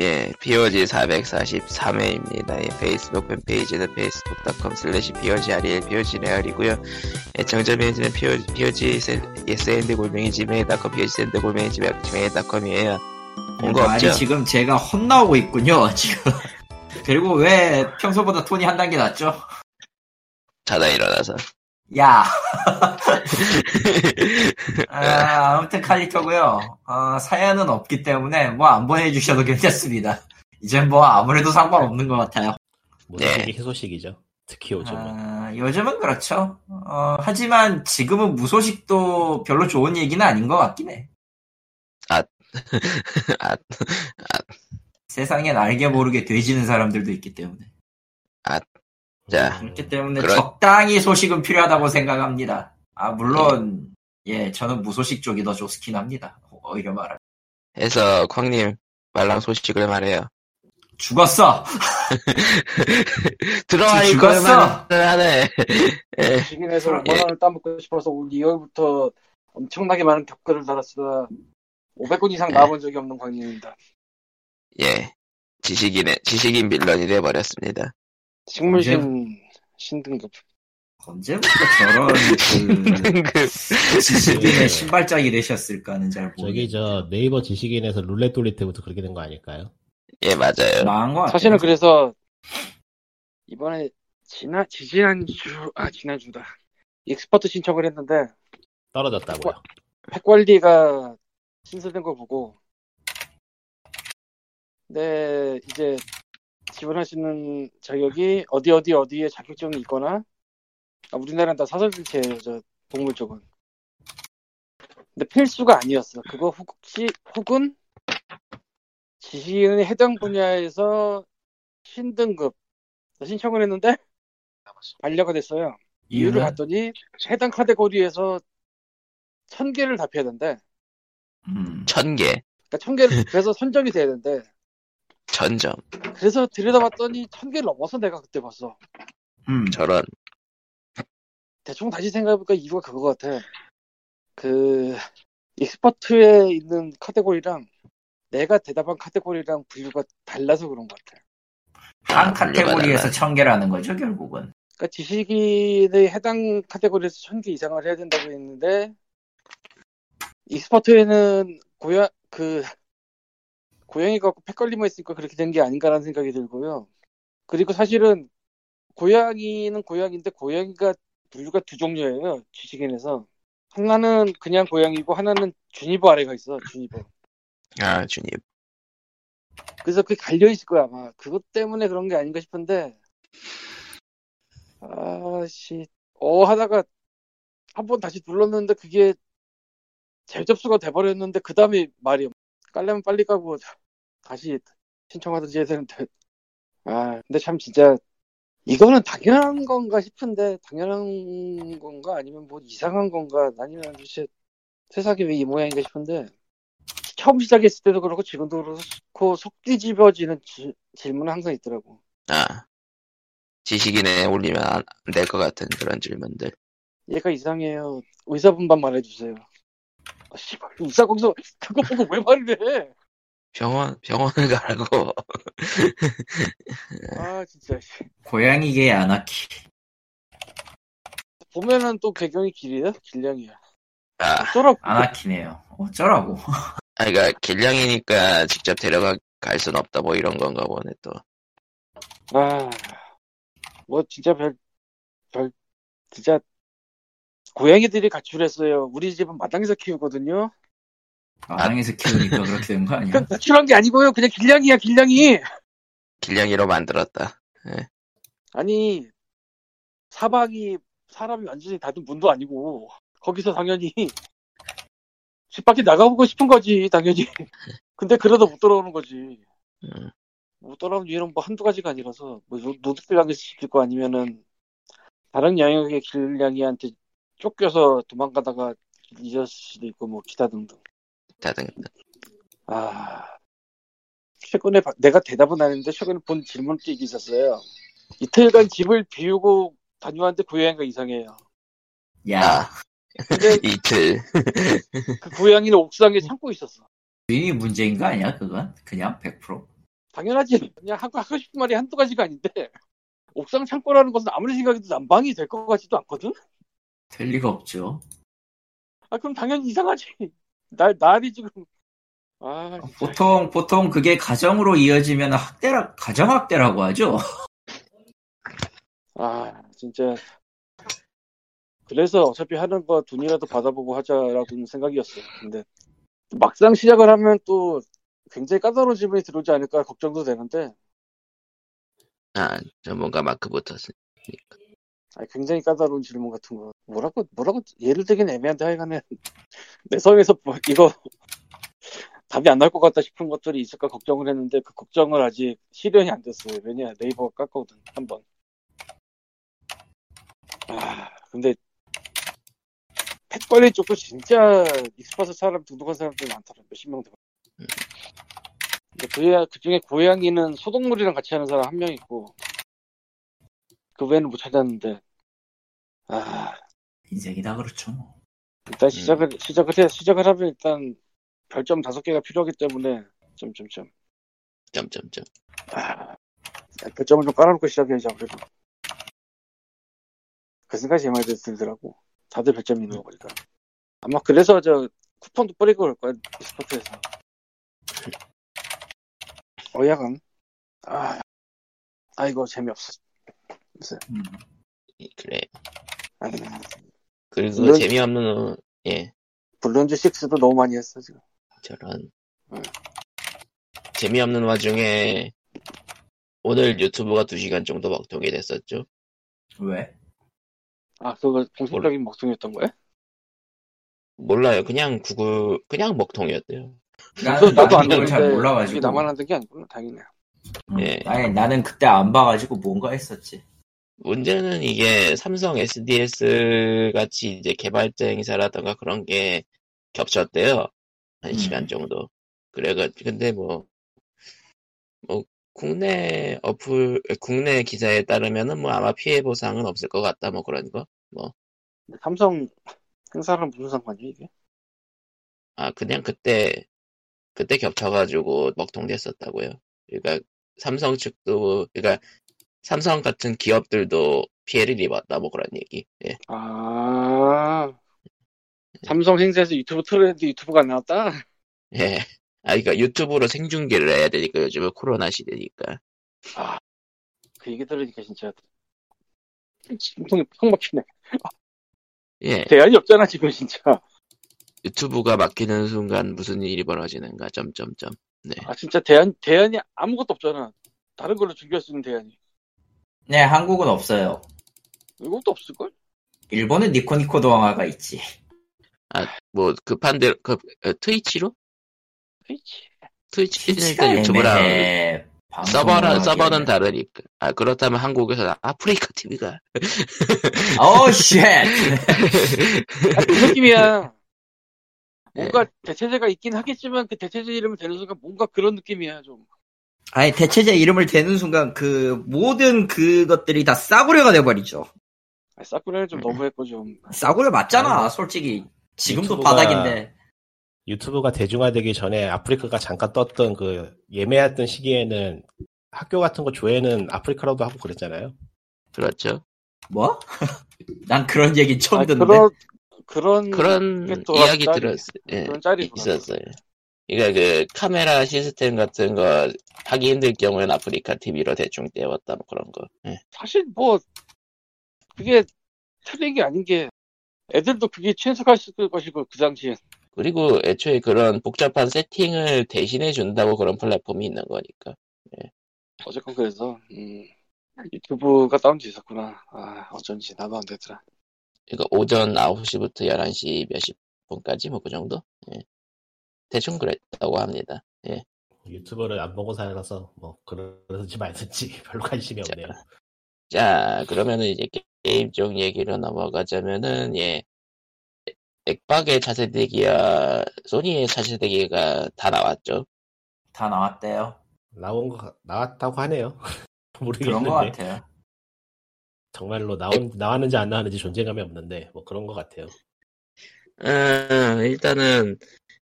예, POG 443회입니다. 예, 페이스북 팬페이지는 facebook.com slash POGREL, POGREAL이고요. 애청자 메일은 POG, POG SND 골뱅이 지메일.com, POG SND 골뱅이 지메일.com이에요. 온거 아니, 없죠? 지금 제가 혼나오고 있군요, 지금. 그리고 왜 평소보다 톤이 한 단계 낮죠? 자다 일어나서. 야. 아, 아무튼 칼리터고요. 어, 사연은 없기 때문에 뭐 안 보내주셔도 괜찮습니다. 이젠 뭐 아무래도 상관없는 것 같아요. 무소식이 네. 희소식이죠. 특히 요즘은. 아, 요즘은 그렇죠. 어, 하지만 지금은 무소식도 별로 좋은 얘기는 아닌 것 같긴 해. 아, 세상엔 알게 모르게 돼지는 사람들도 있기 때문에. 자, 그렇기 때문에 그런- 적당히 소식은 필요하다고 생각합니다. 아, 물론, 예, 저는 무소식 쪽이 더 좋긴 합니다. 오히려 말하면. 해서 쾅님 말랑 소식을 말해요. 죽었어! 들어와 이거만 죽었어! 하네. 예, 주식인에서 그럼, 5만 원을 따먹고 싶어서 올 2월부터 엄청나게 많은 격글을 달았으나 500건 이상 네. 나와본 적이 없는 광님입니다. 예. 지식인의, 지식인 빌런이 돼버렸습니다. 식물신 신등급. 언제부터 저런 그 그, 지식인의 신발짝이 되셨을까는 잘 저기 모르겠어요. 저 네이버 지식인에서 룰렛 돌릴 때부터 그렇게 된 거 아닐까요? 예, 맞아요. 망한 것 같아요. 사실은 그래서 이번에 지난 지지난주 아 지난주다 eXpert 신청을 했는데 떨어졌다고요. pet 관리가 신설된 거 보고 네 이제 지원할 수 있는 자격이 어디 어디 어디에 자격증이 있거나 아, 우리나라는 다 사설들체예요 저 동물 쪽은. 근데 필수가 아니었어. 그거 혹시 혹은 지식인의 해당 분야에서 신등급 신청을 했는데 반려가 됐어요. 이유를? 봤더니 해당 카테고리에서 천 개를 답해야 된대. 음, 천 개. 그러니까 천 개를 답해서 선정이 돼야 된대 천점. 그래서 들여다봤더니 천 개를 넘어서 내가 그때 봤어. 음, 저런. 대충 다시 생각해보니까 이유가 그거 같아. 그 익스퍼트에 있는 카테고리랑 내가 대답한 카테고리랑 분류가 달라서 그런 것 같아. 한 아, 카테고리에서. 천 개라는 거죠, 결국은. 그러니까 지식인의 해당 카테고리에서 천 개 이상을 해야 된다고 했는데 eXpert에는 고양 그 고양이가 팩 걸리만 있으니까 그렇게 된 게 아닌가라는 생각이 들고요. 그리고 사실은 고양이는 고양인데 고양이가 분류가 두 종류예요. 지식인에서 하나는 그냥 고양이고 하나는 주니버 아래가 있어. 주니버. 아, 주님. 그래서 그게 갈려 있을 거야 아마. 그것 때문에 그런 게 아닌가 싶은데 아씨 어 하다가 한 번 다시 눌렀는데 그게 재접수가 돼버렸는데 그 다음에 말이 깔려면 빨리 까고 다시 신청하든지 해야 되는데 아 근데 참 진짜 이거는 당연한 건가 싶은데 당연한 건가 아니면 뭐 이상한 건가 아니면 도대체 세상이 왜 이 모양인가 싶은데 처음 시작했을 때도 그렇고 지금도 그렇고 속 뒤집어지는 지- 질문은 항상 있더라고 아. 지식인에 올리면 안 될 것 같은 그런 질문들. 얘가 이상해요 의사분만 말해주세요 아, 씨발 의사 거기서 그거 보고 왜 말을 해 병원, 병원을 가라고. 아 진짜 씨. 고양이계 아나키. 보면은 또 배경이 길이야? 길냥이야 아, 어쩌라고 아나키네요. 어쩌라고. 아, 그니까, 길냥이니까 직접 데려가, 갈순 없다, 뭐 이런 건가 보네, 또. 아, 뭐 진짜 별, 별, 진짜 고양이들이 가출했어요. 우리 집은 마당에서 키우거든요. 마당에서 키우니까 그렇게 된 거 아니야? 그건 가출한 게 아니고요. 그냥 길냥이야, 길냥이. 길냥이로 만들었다. 아니 사방이 사람이 완전히 닫은 문도 아니고 거기서 당연히 집 밖에 나가보고 싶은 거지, 당연히. 근데 그러다 못 돌아오는 거지. 음. 못 돌아오는 이유는 뭐 한두 가지가 아니라서 뭐 노- 노숙질하게 시킬 거 아니면은 다른 양육의 길냥이한테 쫓겨서 도망가다가 잊었을 수도 있고 뭐 기타 등등. 다등. 아 최근에 바- 내가 대답은 안 했는데 최근에 본 질문들이 있었어요. 이틀간 집을 비우고 다녀왔는데 고양이가 이상해요. 야, 아, 근데 이틀. 그 고양이는 옥상에 참고 있었어. 주인이 문제인 거 아니야, 그건? 그냥 100%? 당연하지. 그냥 하고, 하고 싶은 말이 한두 가지가 아닌데, 옥상 창고라는 것은 아무리 생각해도 난방이 될 것 같지도 않거든? 될 리가 없죠. 아, 그럼 당연히 이상하지. 날, 날이 지금, 아. 보통 보통 그게 가정으로 이어지면 학대라 가정 학대라고 하죠. 아, 진짜. 그래서 어차피 하는 거 돈이라도 받아보고 하자라고는 생각이었어요. 근데 막상 시작을 하면 또 굉장히 까다로운 질문이 들어오지 않을까 걱정도 되는데 아, 전문가 마크 붙었으니. 아니, 굉장히 까다로운 질문 같은 거 뭐라고 뭐라고 예를 들긴 애매한데 하여간에 내 성에서 뭐 이거 답이 안 나올 것 같다 싶은 것들이 있을까 걱정을 했는데 그 걱정을 아직 실현이 안 됐어요. 왜냐 네이버가 깠거든 한 번. 아 근데 pet 관리 쪽도 진짜 eXpert 사람 등록한 사람들이 많더라 몇십 명 들어. 근데 그, 그 중에 고양이는 소동물이랑 같이 하는 사람 한 명 있고 그 외에는 못 찾았는데. 아. 인생이 다 그렇죠. 뭐. 일단 시작을 시작을 해 시작을 하면 일단 별점 다섯 개가 필요하기 때문에 점점점. 점점점. 아, 별점을 좀 깔아놓고 시작해야지 아무래도. 그 생각이 제일 많이 들더라고. 다들 별점이 있는 거 보니까. 아마 그래서 저 쿠폰도 뿌리고 그럴 거야 스포츠에서. 어야간. 아. 아이고 재미없어 음. 그래. 아, 그리고 물론- 재미없는, 예, 블론즈 6도 너무 많이 했어 지금 저런. 응. 재미없는 와중에, 오늘 유튜브가 2시간 정도 먹통이 됐었죠. 왜? 아 그거 공식적인 먹통이었던 거야? 몰라요. 그냥 구글, 그냥 먹통이었대요. 나는 나도 안 그걸 잘 몰라가지고. 나만 하는 게 아니구나 다행이네 음, 예. 아니 나는 그때 안 봐가지고 뭔가 했었지. 문제는 이게 삼성 SDS 같이 이제 개발자 행사라던가 그런 게 겹쳤대요. 한 음. 시간 정도. 그래가, 근데 뭐, 뭐, 국내 어플, 국내 기사에 따르면은 뭐 아마 피해 보상은 없을 것 같다, 뭐 그런 거. 근데 삼성 행사랑 무슨 상관이야 이게? 아, 그냥 그때, 그때 겹쳐가지고 먹통됐었다고요. 그러니까 삼성 측도, 그러니까 삼성 같은 기업들도 피해를 입었다, 뭐 그런 얘기. 예. 아 삼성 행사에서 유튜브 틀었는데 유튜브가 안 나왔다? 예. 아, 그러니까 유튜브로 생중계를 해야 되니까 요즘은 코로나 시대니까. 그 얘기 들으니까 진짜 심통이 팍 막히네 예. 대안이 없잖아 지금 진짜 유튜브가 막히는 순간 무슨 일이 벌어지는가, 점점점. 네. 아 진짜 대안 대안이 아무것도 없잖아 다른 걸로 준비할 수 있는 대안이 네, 한국은 없어요. 이것도 없을걸? 일본은 니코니코 동화가 있지. 뭐, 급한 대로, 그, 어, 트위치로? 트위치 트위치는 일단 유튜브랑 애매해. 서버는. 다르니까. 아, 그렇다면 한국에서 아프리카 TV가. 오, shit! 아, 그 느낌이야 뭔가 예. 대체제가 있긴 하겠지만 그 대체제 이름을 대는 순간 뭔가 그런 느낌이야 좀 아니, 대체제 이름을 대는 순간 그 모든 그것들이 다 싸구려가 돼버리죠. 아, 사쿠라는 음. 좀 너무했고 좀 싸구려 맞잖아, 아니, 솔직히. 지금도 유튜브가- 바닥인데. 유튜브가 대중화되기 전에 아프리카가 잠깐 떴던 그 예매했던 시기에는 학교 같은 거 조회는 아프리카로도 하고 그랬잖아요. 그렇죠. 뭐? 난 그런 얘기 처음 아, 듣는데. 그런 그런 그런 이야기 들었어요. 예, 그런 짤이. 있었어요. 그러니까 그 카메라 시스템 같은 거 하기 힘들 경우에는 아프리카 TV로 대충 떼웠다 뭐 그런 거. 예. 사실 뭐 그게 틀린 게 아닌 게 애들도 그게 친숙했을 것이고 그 당시에 그리고 애초에 그런 복잡한 세팅을 대신해 준다고 그런 플랫폼이 있는 거니까. 어쨌건 그래서 음, 유튜브가 다운돼 있었구나 아 어쩐지 나도 안 되더라 그러니까 오전 9시부터 11시 몇십 분까지 뭐 그 정도? 예. 대충 그랬다고 합니다. 유튜브를 안 보고 살아서 뭐 그러든지 말든지 별로 관심이 없네요. 자, 그러면은 이제 게임 쪽 얘기로 넘어가자면은, 예. 액박의 차세대기와 소니의 차세대기가 다 나왔죠. 다 나왔대요. 나온 거 같- 나왔다고 하네요. 그런 모르겠는데 거 같아요. 정말로 나온 나왔는지 안 나왔는지 존재감이 없는데 뭐 그런 것 같아요. 음, 일단은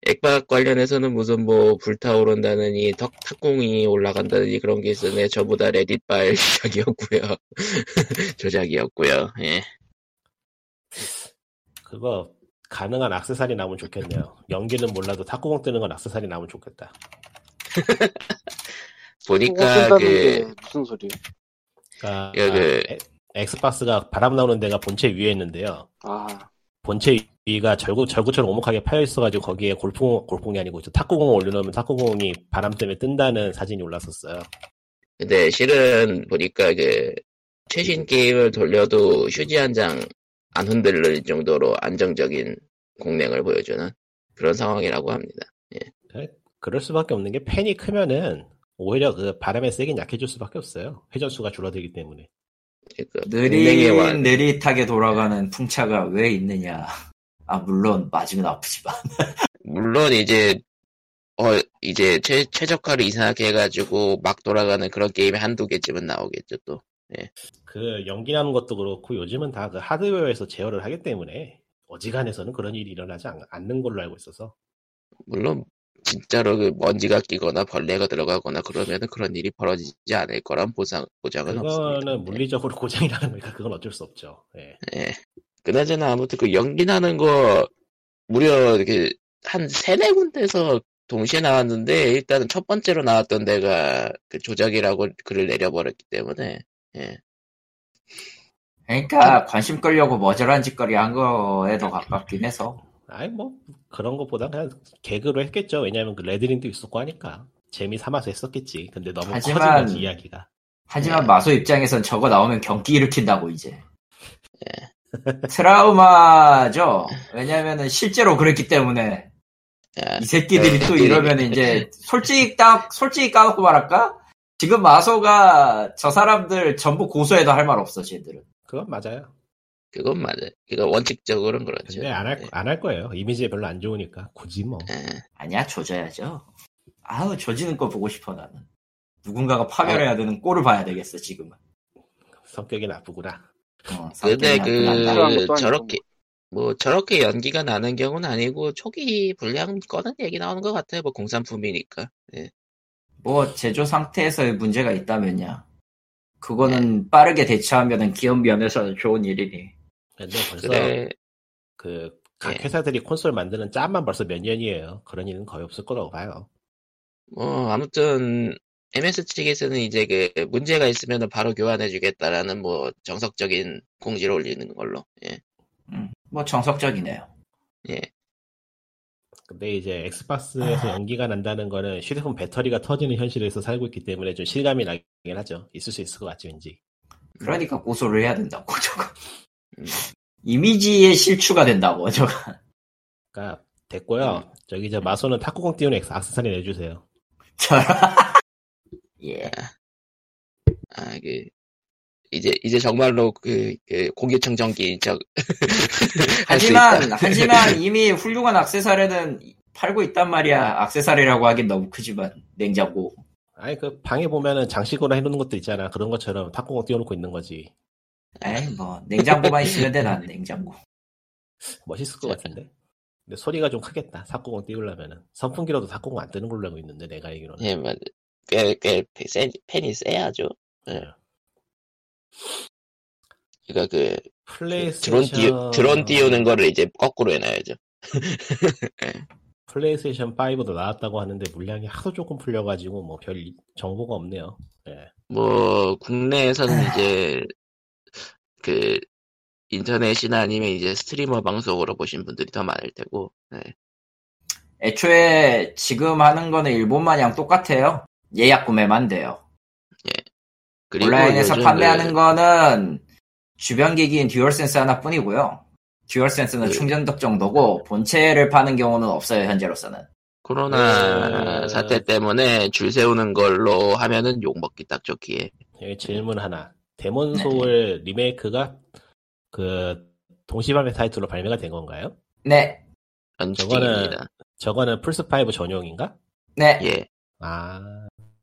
액박 관련해서는 무슨 뭐 불타오른다느니 덕 탁공이 올라간다느니 그런 게 있었네. 전부 다 레딧 파일 시작이었고요. 조작이었고요. 예. 그거 가능한 악세사리 나오면 좋겠네요. 연기는 몰라도 탁구공 뜨는 건 악세사리 나오면 좋겠다. 보니까 그게 무슨 소리예요? 그러니까 예, 그- 에- 엑스박스가 바람 나오는 데가 본체 위에 있는데요. 아, 본체 위가 절구 절구처럼 오목하게 파여 있어가지고 거기에 골프 골프공이 아니고 저 탁구공을 올려놓으면 탁구공이 바람 때문에 뜬다는 사진이 올랐었어요. 근데 실은 보니까 그 최신 게임을 돌려도 휴지 한 장 안 흔들릴 정도로 안정적인 공랭을 보여주는 그런 상황이라고 합니다. 그럴 수밖에 없는 게 팬이 크면은 오히려 그 바람의 세긴 약해질 수밖에 없어요. 회전수가 줄어들기 때문에. 그 공랭의 완- 느릿 느릿하게 돌아가는 풍차가 왜 있느냐. 아, 물론, 맞으면 아프지만. 물론 이제 어 이제 최 최적화를 이상하게 해가지고 막 돌아가는 그런 게임이 한두 개쯤은 나오겠죠 또. 그 연기 나는 것도 그렇고 요즘은 다 그 하드웨어에서 제어를 하기 때문에 어지간해서는 그런 일이 일어나지 않, 않는 걸로 알고 있어서 물론 진짜로 그 먼지가 끼거나 벌레가 들어가거나 그러면은 그런 일이 벌어지지 않을 거란 보상 보장은 없습니다. 그거는 물리적으로 고장이 나는 거니까 그건 어쩔 수 없죠. 예. 예. 그나저나 아무튼 그 연기 나는 거 무려 이렇게 한 세네 군데서 동시에 나왔는데 일단은 첫 번째로 나왔던 데가 그 조작이라고 글을 내려버렸기 때문에 예. 그러니까, 관심 끌려고 머저란 짓거리 한 거에 더 가깝긴 해서. 아니 뭐 그런 것보다 그냥 개그로 했겠죠. 왜냐하면 그 레드링도 있었고 하니까 재미 삼아서 했었겠지. 근데 너무 하지만- 커진 거지 이야기가. 하지만 마소 입장에선 저거 나오면 경기 일으킨다고, 이제. 트라우마죠? 왜냐면은 실제로 그랬기 때문에. 야, 이 새끼들이 네, 또 네. 이러면 이제 솔직히 딱 솔직히 까놓고 말할까? 지금 마소가 저 사람들 전부 고소해도 할 말 없어 쟤들은. 그건 맞아요. 그건 맞아요. 이거 원칙적으로는 그렇죠. 근데 안할 예. 안할 거예요. 이미지에 별로 안 좋으니까 굳이 뭐. 예. 아니야 조져야죠. 아우 조지는 거 보고 싶어 나는. 누군가가 파멸해야 되는 꼴을 봐야 되겠어 지금은. 성격이 나쁘구나. 어, 근데 그 저렇게 뭐 저렇게 연기가 나는 경우는 아니고 초기 불량 꺼는 얘기 나오는 것 같아요. 뭐 공산품이니까. 예. 뭐 제조 상태에서의 문제가 있다면야. 그거는 빠르게 대처하면은 기업 면에서는 좋은 일이니. 근데 벌써 그래 그 각 예. 회사들이 콘솔 만드는 짬만 벌써 몇 년이에요. 그런 일은 거의 없을 거라고 봐요. 뭐 아무튼 MS 측에서는 이제 그 문제가 있으면 바로 교환해주겠다라는 뭐 정석적인 공지를 올리는 걸로. 예. 음, 뭐 정석적이네요. 예. 근데 이제 엑스박스에서 연기가 난다는 거는 휴대폰 배터리가 터지는 현실에서 살고 있기 때문에 좀 실감이 나긴 하죠. 있을 수 있을 것 같지 왠지. 그러니까 고소를 해야 된다고 저거. 음. 이미지의 실추가 된다고 저거. 그러니까 됐고요. 저기 저 마소는 탁구공 띄우는 악세사리 내주세요. 저런. 예. 아, 그, 이제, 이제 정말로 그, 그 공기청 정기인 척. 할수 하지만. 하지만 이미 훌륭한 악세사리는 팔고 있단 말이야. 악세사리라고 하긴 너무 크지만 냉장고. 아니 그 방에 보면은 장식으로 해놓는 것도 있잖아. 그런 것처럼 탁구공 띄워놓고 있는 거지. 에이 뭐 냉장고만 있으면 돼 난 냉장고. 멋있을 것 같은데. 근데 소리가 좀 크겠다. 탁구공 띄우려면은 선풍기로도 탁구공 안 뜨는 걸로 알고 있는데 내가 알기로는. 예, 맞아. 꽤, 꽤, 세, 팬이 세야죠. 예. 그니까 그, 드론 플레이스테이션 띄우, 드론 띄우는 거를 이제 거꾸로 해놔야죠. 플레이스테이션 5도 나왔다고 하는데 물량이 하도 조금 풀려가지고 뭐 별 정보가 없네요. 예. 뭐, 국내에서는 이제, 그, 인터넷이나 아니면 이제 스트리머 방송으로 보신 분들이 더 많을 테고, 예. 애초에 지금 하는 거는 일본 마냥 똑같아요. 예약 구매만 돼요. 그리고 온라인에서 판매하는 그, 거는 주변 기기인 듀얼센스 하나뿐이고요. 듀얼센스는 그- 충전독 정도고 본체를 파는 경우는 없어요 현재로서는. 코로나 네. 사태 때문에 줄 세우는 걸로 하면은 욕 먹기 딱 좋기에. 여기 질문 하나. 데몬 소울 리메이크가 그 동시발매 타이틀로 발매가 된 건가요? 네, 연출입니다. 저거는 플스 5 전용인가? 네. 예. 아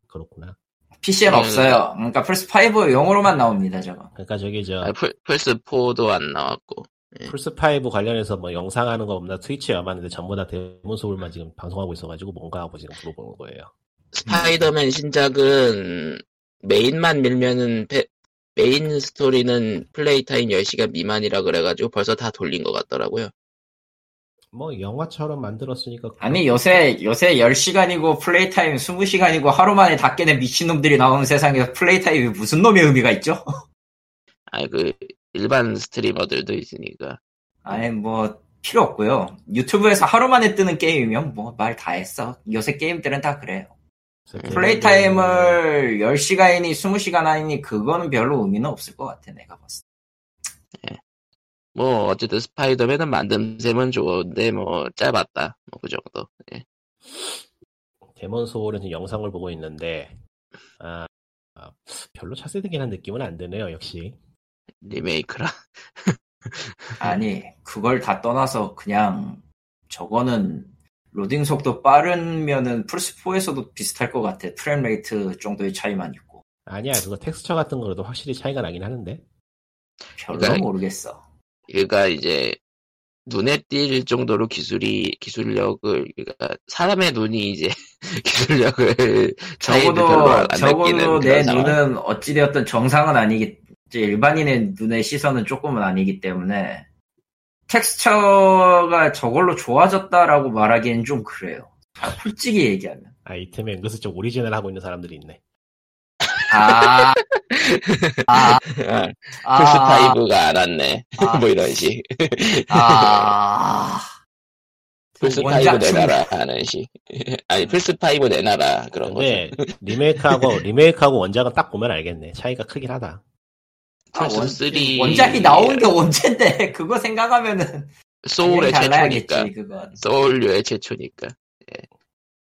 그렇구나. PC는 음. 없어요. 그러니까 플스 5 용으로만 나옵니다 저거. 그러니까 저기 저 아, 플, 플스 4도 안 나왔고. 예. 플스 5 관련해서 뭐 영상 하는 거 없나 트위치에 와봤는데 전부 다 데몬 소울만 지금 방송하고 있어가지고 뭔가 하고 지금 물어보는 거예요. 스파이더맨 신작은 메인만 밀면은 페- 메인 스토리는 play time 10시간 미만이라 그래가지고 벌써 다 돌린 것 같더라고요. 뭐 영화처럼 만들었으니까 아니 요새 요새 10시간이고 play time 20시간이고 하루 만에 다 깨는 미친놈들이 나오는 세상에서 play time이 무슨 놈의 의미가 있죠? 아니 그 일반 streamer들도 있으니까 아니 뭐 필요 없고요. 유튜브에서 하루 만에 뜨는 게임이면 뭐 말 다 했어. 요새 게임들은 다 그래요. play time을 10시간이니 20시간 하니 그거는 별로 의미는 없을 것 같아 내가 봤을 때. 뭐 어쨌든 스파이더맨은 만든 셈은 좋은데 뭐 짧았다 뭐 그 정도. 예. 데몬 소울은 지금 영상을 보고 있는데 아, 아, 별로 차세대긴 느낌은 안 드네요 역시 리메이크라. 아니 그걸 다 떠나서 그냥 저거는 로딩 속도 빠르면은 플스4에서도 비슷할 것 같아. frame rate 정도의 차이만 있고. 아니야 그거 텍스처 같은 거로도 확실히 차이가 나긴 하는데 별로 그러니까 모르겠어. 그러니까 이제 눈에 띌 정도로 기술이 기술력을 그러니까 사람의 눈이 이제 기술력을 적어도 안 적어도 내 상황. 눈은 어찌되었든 정상은 아니기 일반인의 눈의 시선은 조금은 아니기 때문에 텍스처가 저걸로 좋아졌다라고 말하기엔 좀 그래요. 아, 솔직히 얘기하면. 아이템에 은근슬쩍 오리지널 하고 있는 사람들이 있네 아, 아, 아, 플스5가 알았네. 아. 뭐 이런 식. 아, 플스5 원작 내놔라 하는 식. 아니 플스5 내놔라 그런 거죠. 리메이크하고 리메이크하고 원작은 딱 보면 알겠네 차이가 크긴 하다 아, 원, 플스3 원작이 나온 게 언젠데 그거 생각하면은 소울의 최초니까. 그건. 소울류의 최초니까. 예.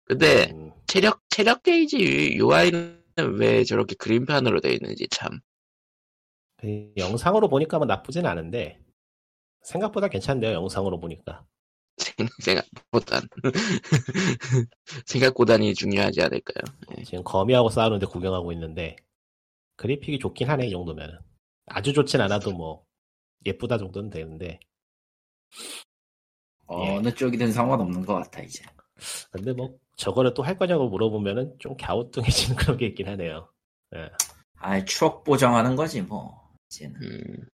근데 음, 체력 체력 게이지 UI는 왜 저렇게 그림판으로 되어 있는지 참. 그 영상으로 보니까 뭐 나쁘진 않은데 생각보다 괜찮네요 영상으로 보니까 생- 생각보단 생각보단이 중요하지 않을까요? 지금 거미하고 싸우는데 구경하고 있는데 그래픽이 좋긴 하네 이 정도면은 아주 좋진 않아도 뭐 예쁘다 정도는 되는데. 어느 쪽이든 상관없는 것 같아 이제. 근데 뭐 저거를 또 할 거냐고 물어보면은 좀 갸우뚱해지는 그런 게 있긴 하네요. 아 추억 보정하는 거지 뭐. 이제는. 음,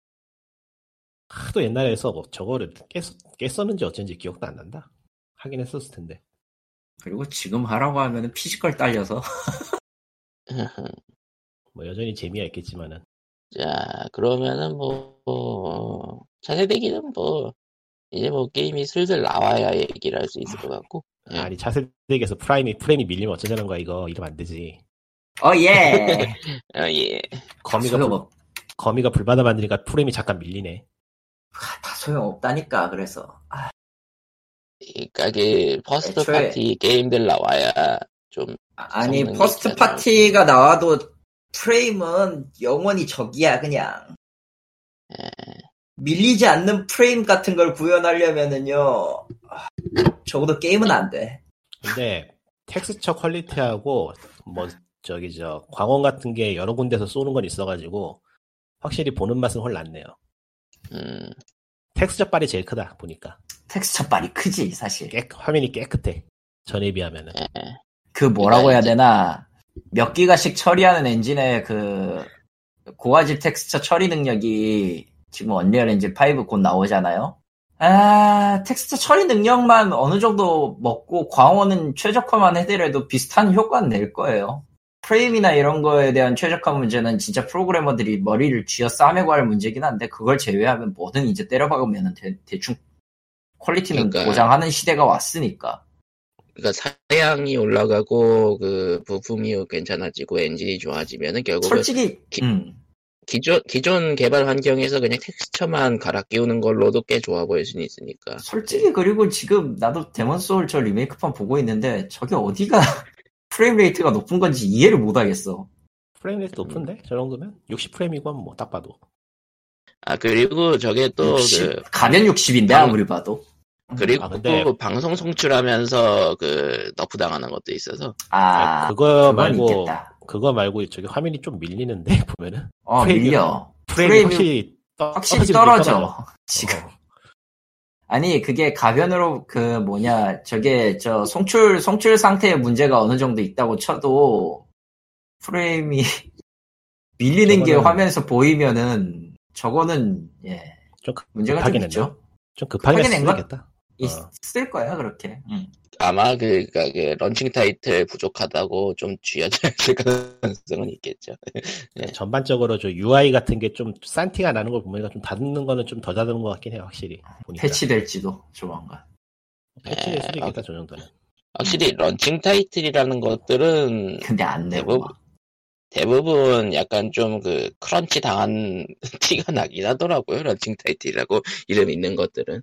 하도 옛날에서 뭐 저거를 깼, 깼었는지 어쩐지 기억도 안 난다. 하긴 했었을 텐데. 그리고 지금 하라고 하면은 physical 딸려서. 뭐 여전히 재미가 있겠지만은 자 그러면은 뭐, 뭐 차세대기는 뭐 이제 뭐 게임이 슬슬 나와야 얘기를 할 수 있을 것 같고. 예. 아니 차세대기에서 프라임이 프레임이 밀리면 어쩌자는 거야 이거 이러면 안 되지 어 예. 어, 예. 거미가 불, 없. 거미가 불바다 만드니까 프레임이 잠깐 밀리네 다 소용 없다니까 그래서. 아, 그러니까 그 first 애초에- 파티 게임들 나와야 좀 아니 성능이 first. party가 나와도 프레임은 영원히 적이야 그냥. 예. 밀리지 않는 프레임 같은 걸 구현하려면은요. 아, 적어도 게임은 안 돼. 근데 텍스처 quality하고 뭐 저기 저 광원 같은 게 여러 군데서 쏘는 건 있어가지고 확실히 보는 맛은 훨 낫네요. 음, 텍스처 빨이 제일 크다 보니까 텍스처 빨이 크지 사실. 깨, 화면이 깨끗해 전에 비하면은 그 뭐라고 해야 되나 몇 기가씩 처리하는 엔진의 그 고화질 텍스처 처리 능력이 지금 언리얼 엔진 5 곧 나오잖아요. 아 텍스처 처리 능력만 어느 정도 먹고 광원은 최적화만 하더라도 비슷한 효과는 낼 거예요. 프레임이나 이런 거에 대한 최적화 문제는 진짜 프로그래머들이 머리를 쥐어 싸매고 할 문제긴 한데 그걸 제외하면 뭐든 이제 때려박으면 대, 대충 quality는 그러니까. 보장하는 시대가 왔으니까. 그러니까 사양이 올라가고 그 부품이 괜찮아지고 엔진이 좋아지면은 결국은 솔직히 기- 음. 기존 기존 개발 환경에서 그냥 텍스처만 갈아 끼우는 걸로도 꽤 좋아 보일 수는 있으니까. 솔직히 그리고 지금 나도 데몬 소울 저 리메이크판 보고 있는데 저게 어디가 frame rate가 높은 건지 이해를 못 하겠어. frame rate 높은데 저 정도면 60프레임이건 뭐딱 봐도 아 그리고 저게 또 60, 그 가면 60인데 방- 아무리 봐도. 그리고 아, 근데- 또 방송 송출하면서 그 nerf 당하는 것도 있어서 아, 그거 그건 말고 있겠다. 그거 말고 저기 화면이 좀 밀리는데 보면은 어, 프레임이- 밀려. 프레임이 프레임이 확실히, 떠, 확실히 게 떨어져. 떨어져. 지금. 어, 아니 그게 가변으로 그 뭐냐 저게 저 송출 송출 상태에 문제가 어느 정도 있다고 쳐도 프레임이 밀리는 게 저거는- 화면에서 보이면은 저거는 예좀 급- 문제가 좀 있죠. 좀 급하게 쓰겠다. 어. 있을 거야 그렇게. 응. 아마 그, 그니까 그 런칭 타이틀 부족하다고 좀 쥐어짜져 있을 가능성은 있겠죠. 전반적으로 저 UI 같은 게좀싼 티가 나는 걸 보니까 좀 다듬는 거는 좀 더 다듬는 것 같긴 해요, 확실히. 보니까. 패치될지도 조만간. 패치될 수도 네, 있겠다, 저 정도는. 확실히 런칭 타이틀이라는 것들은 근데 안 내고 대부분- 대부분 약간 좀 그 crunch 당한 티가 나긴 하더라고요. 런칭 타이틀이라고 이름 있는 것들은.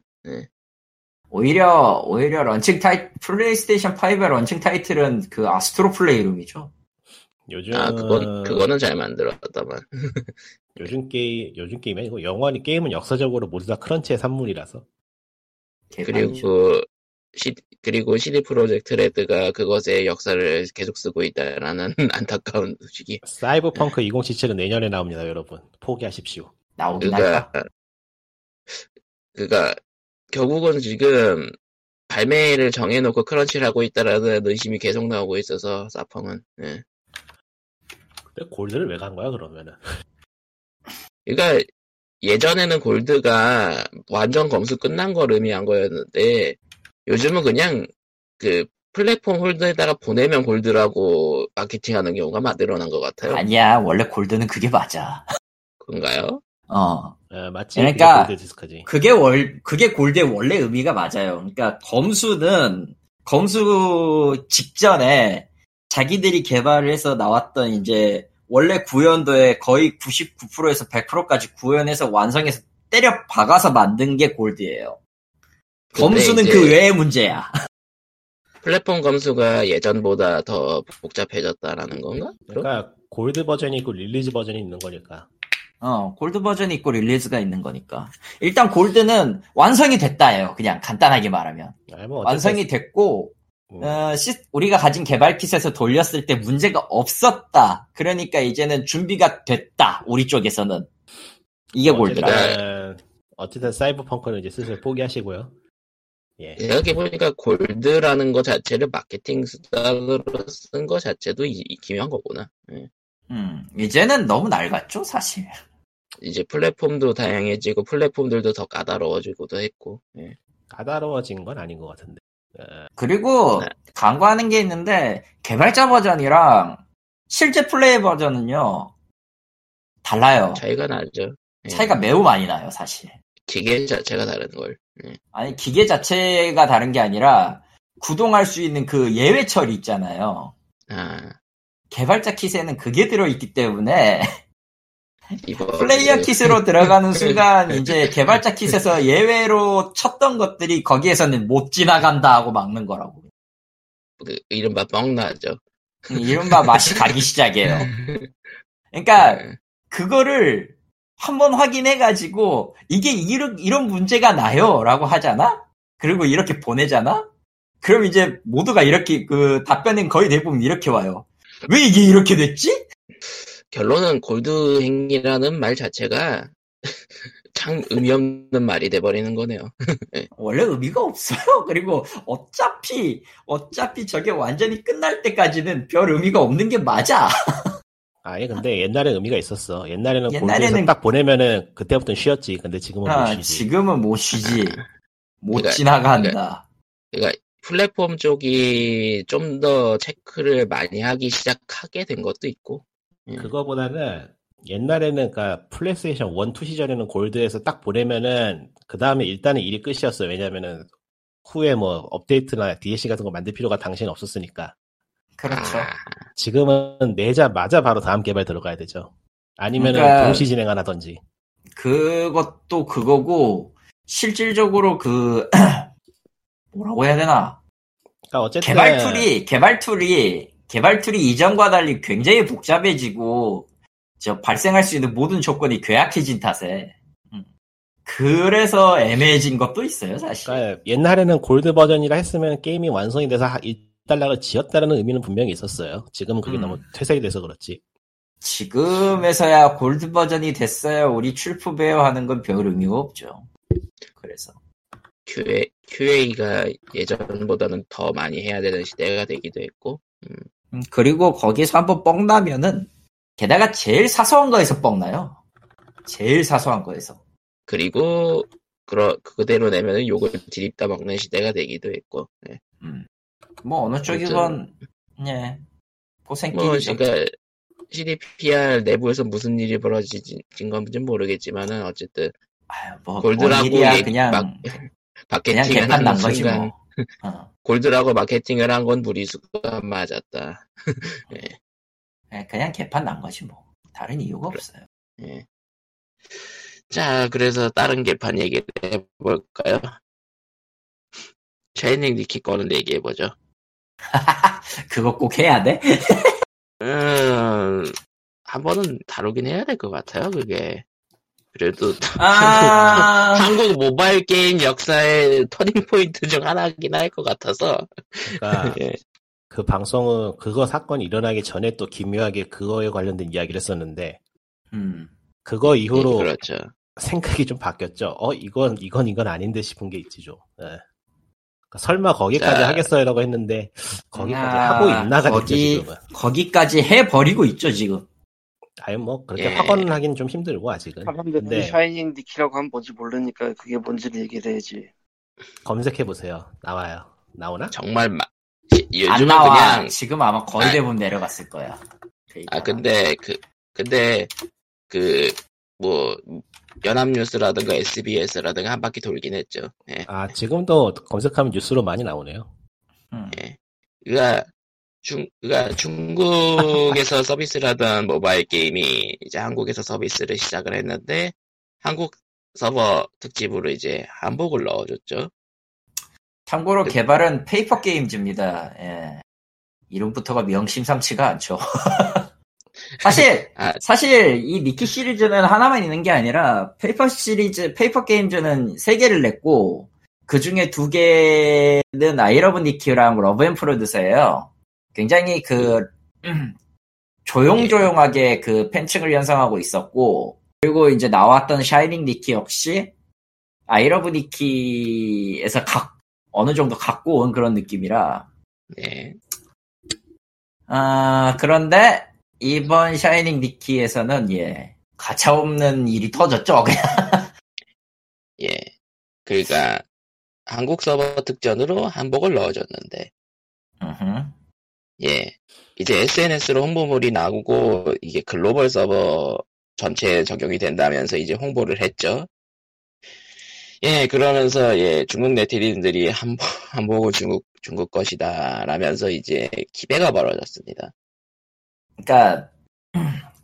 오히려 오히려 런칭 타이 플레이스테이션 5의 런칭 타이틀은 그 아스트로 플레이룸이죠. 요즘, 아, 그건, 그거는 잘 만들었다만. 요즘 게임, 요즘 게임이 아니고 영원히 게임은 역사적으로 모두 다 crunch의 산물이라서. 그리고, 시, 그리고 CD 프로젝트 레드가 그것의 역사를 계속 쓰고 있다라는 안타까운 소식이. 사이버펑크 2077은 내년에 나옵니다, 여러분. 포기하십시오. 나오긴 할까? 그가, 결국은 지금 발매를 정해놓고 크런치를 하고 있다라는 의심이 계속 나오고 있어서, 사펑은. 예. 근데 골드를 왜 간 거야, 그러면은? 그러니까 예전에는 골드가 완전 검수 끝난 걸 의미한 거였는데 요즘은 그냥 그 플랫폼 홀더에다가 보내면 골드라고 마케팅하는 경우가 많이 늘어난 것 같아요. 아니야 원래 골드는 그게 맞아. 그런가요? 어 어, 마치 그러니까- 그게 골드 디스크지. 그게 월 그게 gold의 원래 의미가 맞아요. 그러니까 검수는 검수 직전에 자기들이 개발을 해서 나왔던 이제 원래 구현도의 거의 99%에서 100%까지 구현해서 완성해서 때려 박아서 만든 게 gold예요. 검수는 이제 그 외의 문제야. 플랫폼 검수가 예전보다 더 복잡해졌다라는 건가? 그러니까 골드 버전이 있고 release 버전이 있는 거니까. 어, 골드 버전이 있고 릴리즈가 있는 거니까. 일단 골드는 완성이 됐다예요. 그냥 간단하게 말하면. 아니, 뭐 어쨌든- 완성이 됐고 음, 어, 시- 우리가 가진 개발 킷에서 돌렸을 때 문제가 없었다. 그러니까 이제는 준비가 됐다. 우리 쪽에서는. 이게 골드라. 어쨌든, 어쨌든 사이버펑크는 이제 슬슬 포기하시고요. 예. 생각해보니까 골드라는 것 자체를 마케팅 수단으로 쓴것 자체도 이, 이 기묘한 거구나. 예. 음, 이제는 너무 낡았죠, 사실. 이제 플랫폼도 다양해지고 플랫폼들도 더 까다로워지고도 했고. 예. 까다로워진 건 아닌 것 같은데. 어, 그리고 네. 간과하는 게 있는데 개발자 버전이랑 실제 플레이 버전은요 달라요. 차이가 나죠. 예. 차이가 매우 많이 나요, 사실. 기계 자체가 다른 걸. 예. 아니 기계 자체가 다른 게 아니라 구동할 수 있는 그 예외 처리 있잖아요. 아, 개발자 킷에는 그게 들어있기 때문에 플레이어 그- kit으로 들어가는 순간 이제 개발자 킷에서 예외로 쳤던 것들이 거기에서는 못 지나간다 하고 막는 거라고. 그 이른바 뻥나죠. 이른바 맛이 가기 시작해요. 그러니까 예. 그거를 한번 확인해가지고 이게 이런, 이런 문제가 나요 라고 하잖아? 그리고 이렇게 보내잖아? 그럼 이제 모두가 이렇게 그 답변은 거의 대부분 이렇게 와요. 왜 이게 이렇게 됐지? 결론은 골드 행위라는 말 자체가 참 의미 없는 말이 돼버리는 거네요. 원래 의미가 없어요. 그리고 어차피, 어차피 저게 완전히 끝날 때까지는 별 의미가 없는 게 맞아. 아니 근데 옛날엔 의미가 있었어. 옛날에는 옛날에는- 골드에서 딱 보내면은 그때부터는 쉬었지. 근데 지금은 못 아, 쉬지. 지금은 못 쉬지. 못 그러니까- 지나간다. 그러니까 플랫폼 쪽이 좀 더 체크를 많이 하기 시작하게 된 것도 있고. 예. 그거보다는 옛날에는 그러니까 플레이스테이션 1, 2 시절에는 gold에서 딱 보내면은 그 다음에 일단은 일이 끝이었어요. 왜냐면은 후에 뭐 업데이트나 DLC 같은 거 만들 필요가 당시엔 없었으니까. 그렇죠. 아, 지금은 내자마자 바로 다음 개발 들어가야 되죠. 아니면은 그러니까- 동시 진행 하나든지. 그것도 그거고 실질적으로 그 뭐라고 해야 되나 그러니까 어쨌든 개발 툴이 개발 툴이 개발 툴이 이전과 달리 굉장히 복잡해지고 저 발생할 수 있는 모든 조건이 괴악해진 탓에 음. 그래서 애매해진 것도 있어요 사실 그러니까 옛날에는 골드 버전이라 했으면 게임이 완성이 돼서 일단락을 지었다는 의미는 분명히 있었어요. 지금은 그게 음. 너무 퇴색이 돼서 그렇지. 지금에서야 골드 버전이 됐어요 우리 배어 하는 건 별 의미가 없죠 그래서 QA, QA가 예전보다는 더 많이 해야 되는 시대가 되기도 했고, 음, 그리고 거기서 한번 뻥 나면은 게다가 제일 사소한 거에서 뻥 나요. 제일 사소한 거에서. 그리고, 그러, 그대로 내면은 욕을 디립다 먹는 시대가 되기도 했고, 예. 음. 뭐 어느 쪽이건 예 뭐, 고생길이죠. 그러니까, CDPR 내부에서 무슨 일이 벌어진 건지 모르겠지만은, 어쨌든, 아유, 뭐 골드라고 얘기- 그냥 막- 그냥 개판 난 거지 뭐. 어. 골드라고 마케팅을 한 건 무리수가 맞았다. 예, 그냥 개판 난 거지 뭐. 다른 이유가 없어요. 예. 자, 그래서 다른 개판 얘기를 해볼까요? 샤이닝 니키 거는 얘기해보죠. 그거 꼭 해야 돼? 음, 한 번은 다루긴 해야 될 것 같아요, 그게. 그래도 아, 한국 모바일 게임 역사의 터닝 포인트 중 하나긴 할 것 같아서. 그러니까 예. 그 방송은 그거 사건이 일어나기 전에 또 기묘하게 그거에 관련된 이야기를 했었는데 음. 그거 예, 이후로 그렇죠. 생각이 좀 바뀌었죠. 어 이건 이건 이건 아닌데 싶은 게 있지 좀. 예. 그러니까 설마 거기까지 자. 하겠어요라고 했는데 거기까지 아, 하고 있나가 됐죠 거기- 지금은. 거기까지 해 버리고 있죠 지금. 아니 뭐 그렇게 예. 확언을 하긴 좀 힘들고 아직은. 사람들이 근데 샤이닝 니키라고 하면 뭔지 모르니까 그게 뭔지를 얘기를 해야지. 검색해 보세요. 나와요. 나오나? 정말 마, 요즘은 나와. 그냥 지금 아마 거의 아. 대부분 내려갔을 거야. 아 근데 그 근데 그 뭐 연합뉴스라든가 SBS라든가 한 바퀴 돌긴 했죠. 예. 아 지금도 검색하면 뉴스로 많이 나오네요. 음. 그가 중 그가 중국에서 서비스를 하던 모바일 게임이 이제 한국에서 서비스를 시작을 했는데 한국 서버 특집으로 이제 한복을 넣어줬죠. 참고로 그- 개발은 페이퍼 게임즈입니다. 예. 이름부터가 심상치가 않죠. 사실 아. 사실 이 니키 시리즈는 하나만 있는 게 아니라 페이퍼 시리즈 페이퍼 게임즈는 세 개를 냈고 그 중에 두 개는 아이러브 니키랑 러브 앤 프로듀서예요. 굉장히 그 음, 조용조용하게 그 팬층을 형성하고 있었고 그리고 이제 나왔던 샤이닝 니키 역시 아이러브 니키에서 각 어느 정도 갖고 온 그런 느낌이라 네. 아, 그런데 이번 샤이닝 니키에서는 예 가차없는 일이 터졌죠. 그냥. 예. 그러니까 한국 서버 특전으로 한복을 넣어줬는데 음흠. 예. 이제 SNS로 홍보물이 나오고 이게 글로벌 서버 전체에 적용이 된다면서 이제 홍보를 했죠. 예, 그러면서 예, 중국 네티즌들이 한복, 한복은 중국 중국 것이다 라면서 이제 기대가 벌어졌습니다. 그러니까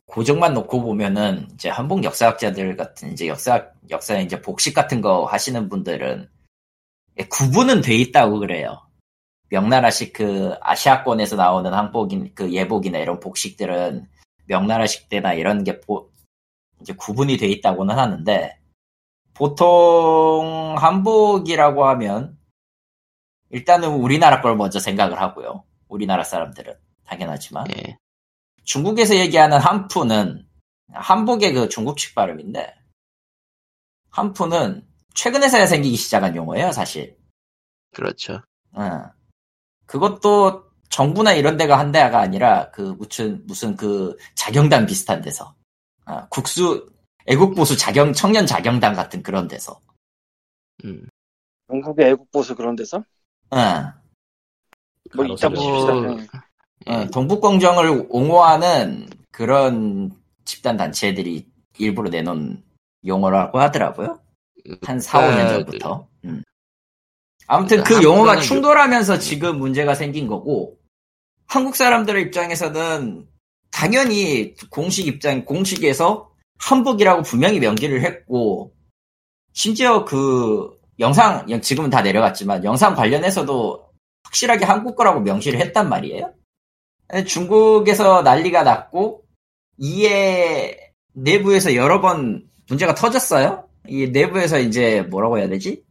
고정만 놓고 보면은 이제 한복 역사학자들 같은 이제 역사 역사 이제 복식 같은 거 하시는 분들은 예, 구분은 돼 있다고 그래요. 명나라식 그 아시아권에서 나오는 한복인 그 예복이나 이런 복식들은 명나라식 때나 이런 게 보- 이제 구분이 돼 있다고는 하는데 보통 한복이라고 하면 일단은 우리나라 걸 먼저 생각을 하고요. 우리나라 사람들은 당연하지만 예. 중국에서 얘기하는 한푸는 한복의 그 중국식 발음인데 한푸는 최근에서야 생기기 시작한 용어예요, 사실. 그렇죠. 응. 그것도 정부나 이런 데가 한 데가 아니라 그 무슨 무슨 그 자경단 비슷한 데서 아, 국수 애국보수 자경 청년 자경단 같은 그런 데서. 음. 한국의 애국보수 그런 데서 응. 뭐. 이따 보십시다. 뭐. 예. 어, 동북공정을 옹호하는 그런 집단 단체들이 일부러 내놓은 용어라고 하더라고요. 한 4, 5년 아, 전부터. 음. 아무튼 그 용어가 요- 충돌하면서 지금 문제가 생긴 거고, 한국 사람들의 입장에서는 당연히 공식 입장, 공식에서 한복이라고 분명히 명기를 했고, 심지어 그 영상, 지금은 다 내려갔지만, 영상 관련해서도 확실하게 한국 거라고 명시를 했단 말이에요. 중국에서 난리가 났고, 이에 내부에서 여러 번 문제가 터졌어요. 이 내부에서 이제 뭐라고 해야 되지?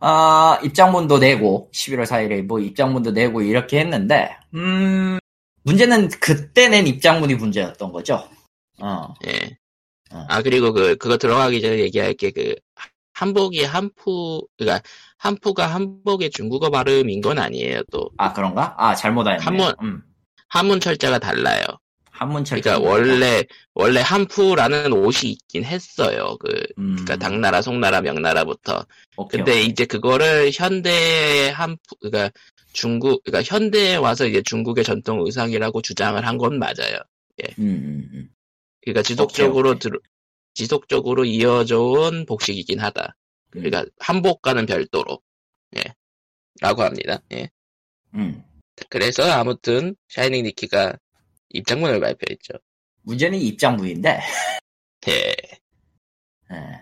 아, 입장문도 내고, 11월 4일에 뭐 입장문도 내고 이렇게 했는데, 음, 문제는 그때 낸 입장문이 문제였던 거죠. 어, 예. 어. 아 그리고 그 그거 들어가기 전에 얘기할 게 그 한복이 한푸 그러니까 한푸가 한복의 중국어 발음인 건 아니에요. 또 아 그런가? 아 잘못 알았네. 한문- 음. 한문 철자가 달라요. 한문 철자. 그러니까 원래 원래 한푸라는 옷이 있긴 했어요. 그 음. 그러니까 당나라, 송나라, 명나라부터. 오케이, 근데 오케이. 이제 그거를 현대 한푸 그러니까 중국 그러니까 현대에 와서 이제 중국의 전통 의상이라고 주장을 한 건 맞아요. 음, 음, 음. 그러니까 지속적으로 오케이. 들 지속적으로 이어져 온 복식이긴 하다. 그러니까 한복과는 별도로 예 라고 합니다. 예. 음. 그래서 아무튼 샤이닝 니키가 입장문을 발표했죠. 문제는 입장문인데. 예. 예.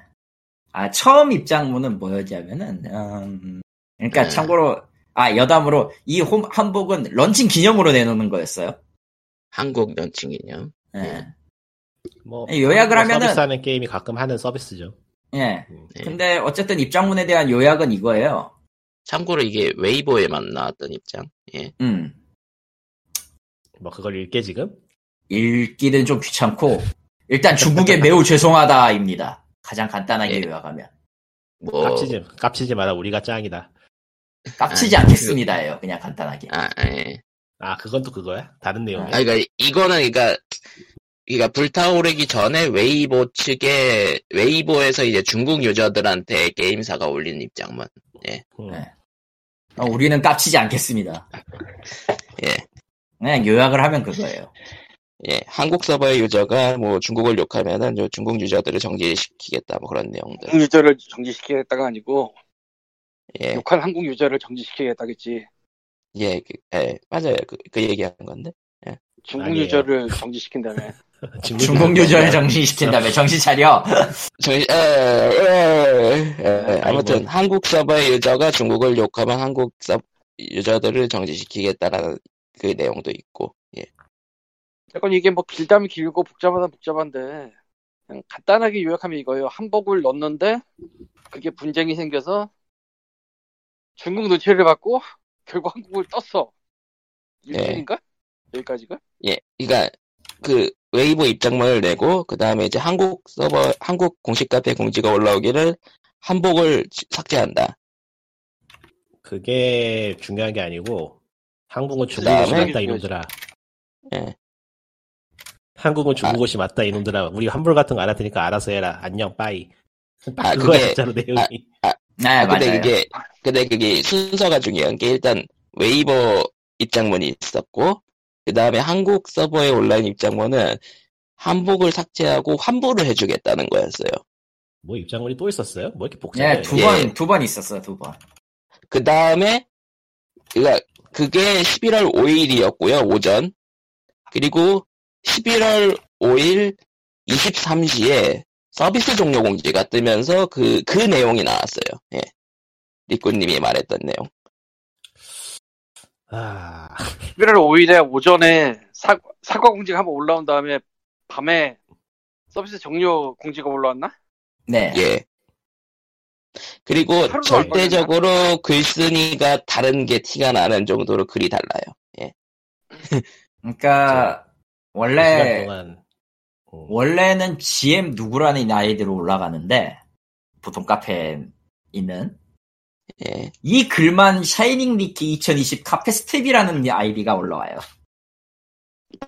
아 처음 입장문은 뭐였냐면은 음, 그러니까 네. 참고로 아 여담으로 이 홈, 한복은 런칭 기념으로 내놓는 거였어요. 한국 런칭 기념. 예. 네. 뭐 요약을 한국 하면은- 서비스하는 게임이 가끔 하는 서비스죠. 예. 음. 예. 근데 어쨌든 입장문에 대한 요약은 이거예요. 참고로 이게 웨이보에만 나왔던 입장. 예. 음. 뭐 그걸 읽게 지금? 읽기는 좀 귀찮고 일단 중국에 매우 죄송하다입니다. 가장 간단하게 예. 요약하면 뭐 깝치지 깝치지 마라 우리가 짱이다. 깝치지 아, 않겠습니다예요. 그냥 간단하게. 아, 예. 아 그건 또 그거야? 다른 내용이야? 아, 그러니까 이거는 그러니까 그러니까 불타오르기 전에 웨이보 측에 웨이보에서 이제 중국 유저들한테 게임사가 올린 입장문. 음. 네. 어, 우리는 깝치지 않겠습니다. 예. 그냥 요약을 하면 그거예요. 예, 한국 서버의 유저가 뭐 중국을 욕하면은 저 중국 유저들을 정지시키겠다 뭐 그런 내용들. 한국 유저를 정지시키겠다가 아니고 예, 욕한 한국 유저를 정지시키겠다겠지. 예, 그, 예, 맞아요. 그, 그 얘기하는 건데. 중국 아니에요. 유저를 정지시킨다면 중국 유저를 정신시킨 다음에 정신 차려. 저, 에, 에, 에, 아무튼 뭐. 한국 서버의 유저가 중국을 욕하면 한국 서 유저들을 정지시키겠다라는 그 내용도 있고. 예, 약간 이게 뭐 길다면 길고 복잡하다면 복잡한데 그냥 간단하게 요약하면 이거예요. 한복을 넣었는데 그게 분쟁이 생겨서 중국 눈치를 받고 결국 한국을 떴어. 네. 일주일인가? 여기까지가? 예, 그러니까 그 웨이보 입장문을 내고 그 다음에 이제 한국 서버 한국 공식 카페 공지가 올라오기를 한복을 삭제한다. 그게 중요한 게 아니고 한국은 중국 그다음에 옷이 맞다. 이놈들아. 예. 한복은 아. 중국 옷이 맞다 이놈들아. 우리 환불 같은 거 테니까 알아서 해라. 안녕 bye. 딱 아, 그거야 그게- 진짜로 내용이. 네, 아, 근데 맞아요. 그게 근데 그게 순서가 중요한 게 일단 웨이보 입장문이 있었고 그 다음에 한국 서버에 올라온 입장문은 한복을 삭제하고 환불을 해주겠다는 거였어요. 뭐 입장문이 또 있었어요? 뭐 이렇게 복잡해? 예, 두 예. 번, 두번 있었어, 두 번. 그 다음에 그니까 그게 11월 5일이었고요 오전 그리고 11월 5일 23시에 서비스 종료 공지가 뜨면서 그 그 내용이 나왔어요. 예. 리꾸님이 말했던 내용. 아, 11월 5일에 오전에 사, 사과 공지가 한번 올라온 다음에 밤에 서비스 종료 공지가 올라왔나? 네. 예. 그리고 절대적으로 글쓴이가 다른 게 티가 나는 정도로 글이 달라요. 그러니까, 시간 원래, 동안 음, 원래는 GM 누구라는 아이디로 올라가는데, 보통 카페에 있는, 예. 이 글만 샤이닝 니키 2020 카페 스텝이라는 아이디가 올라와요.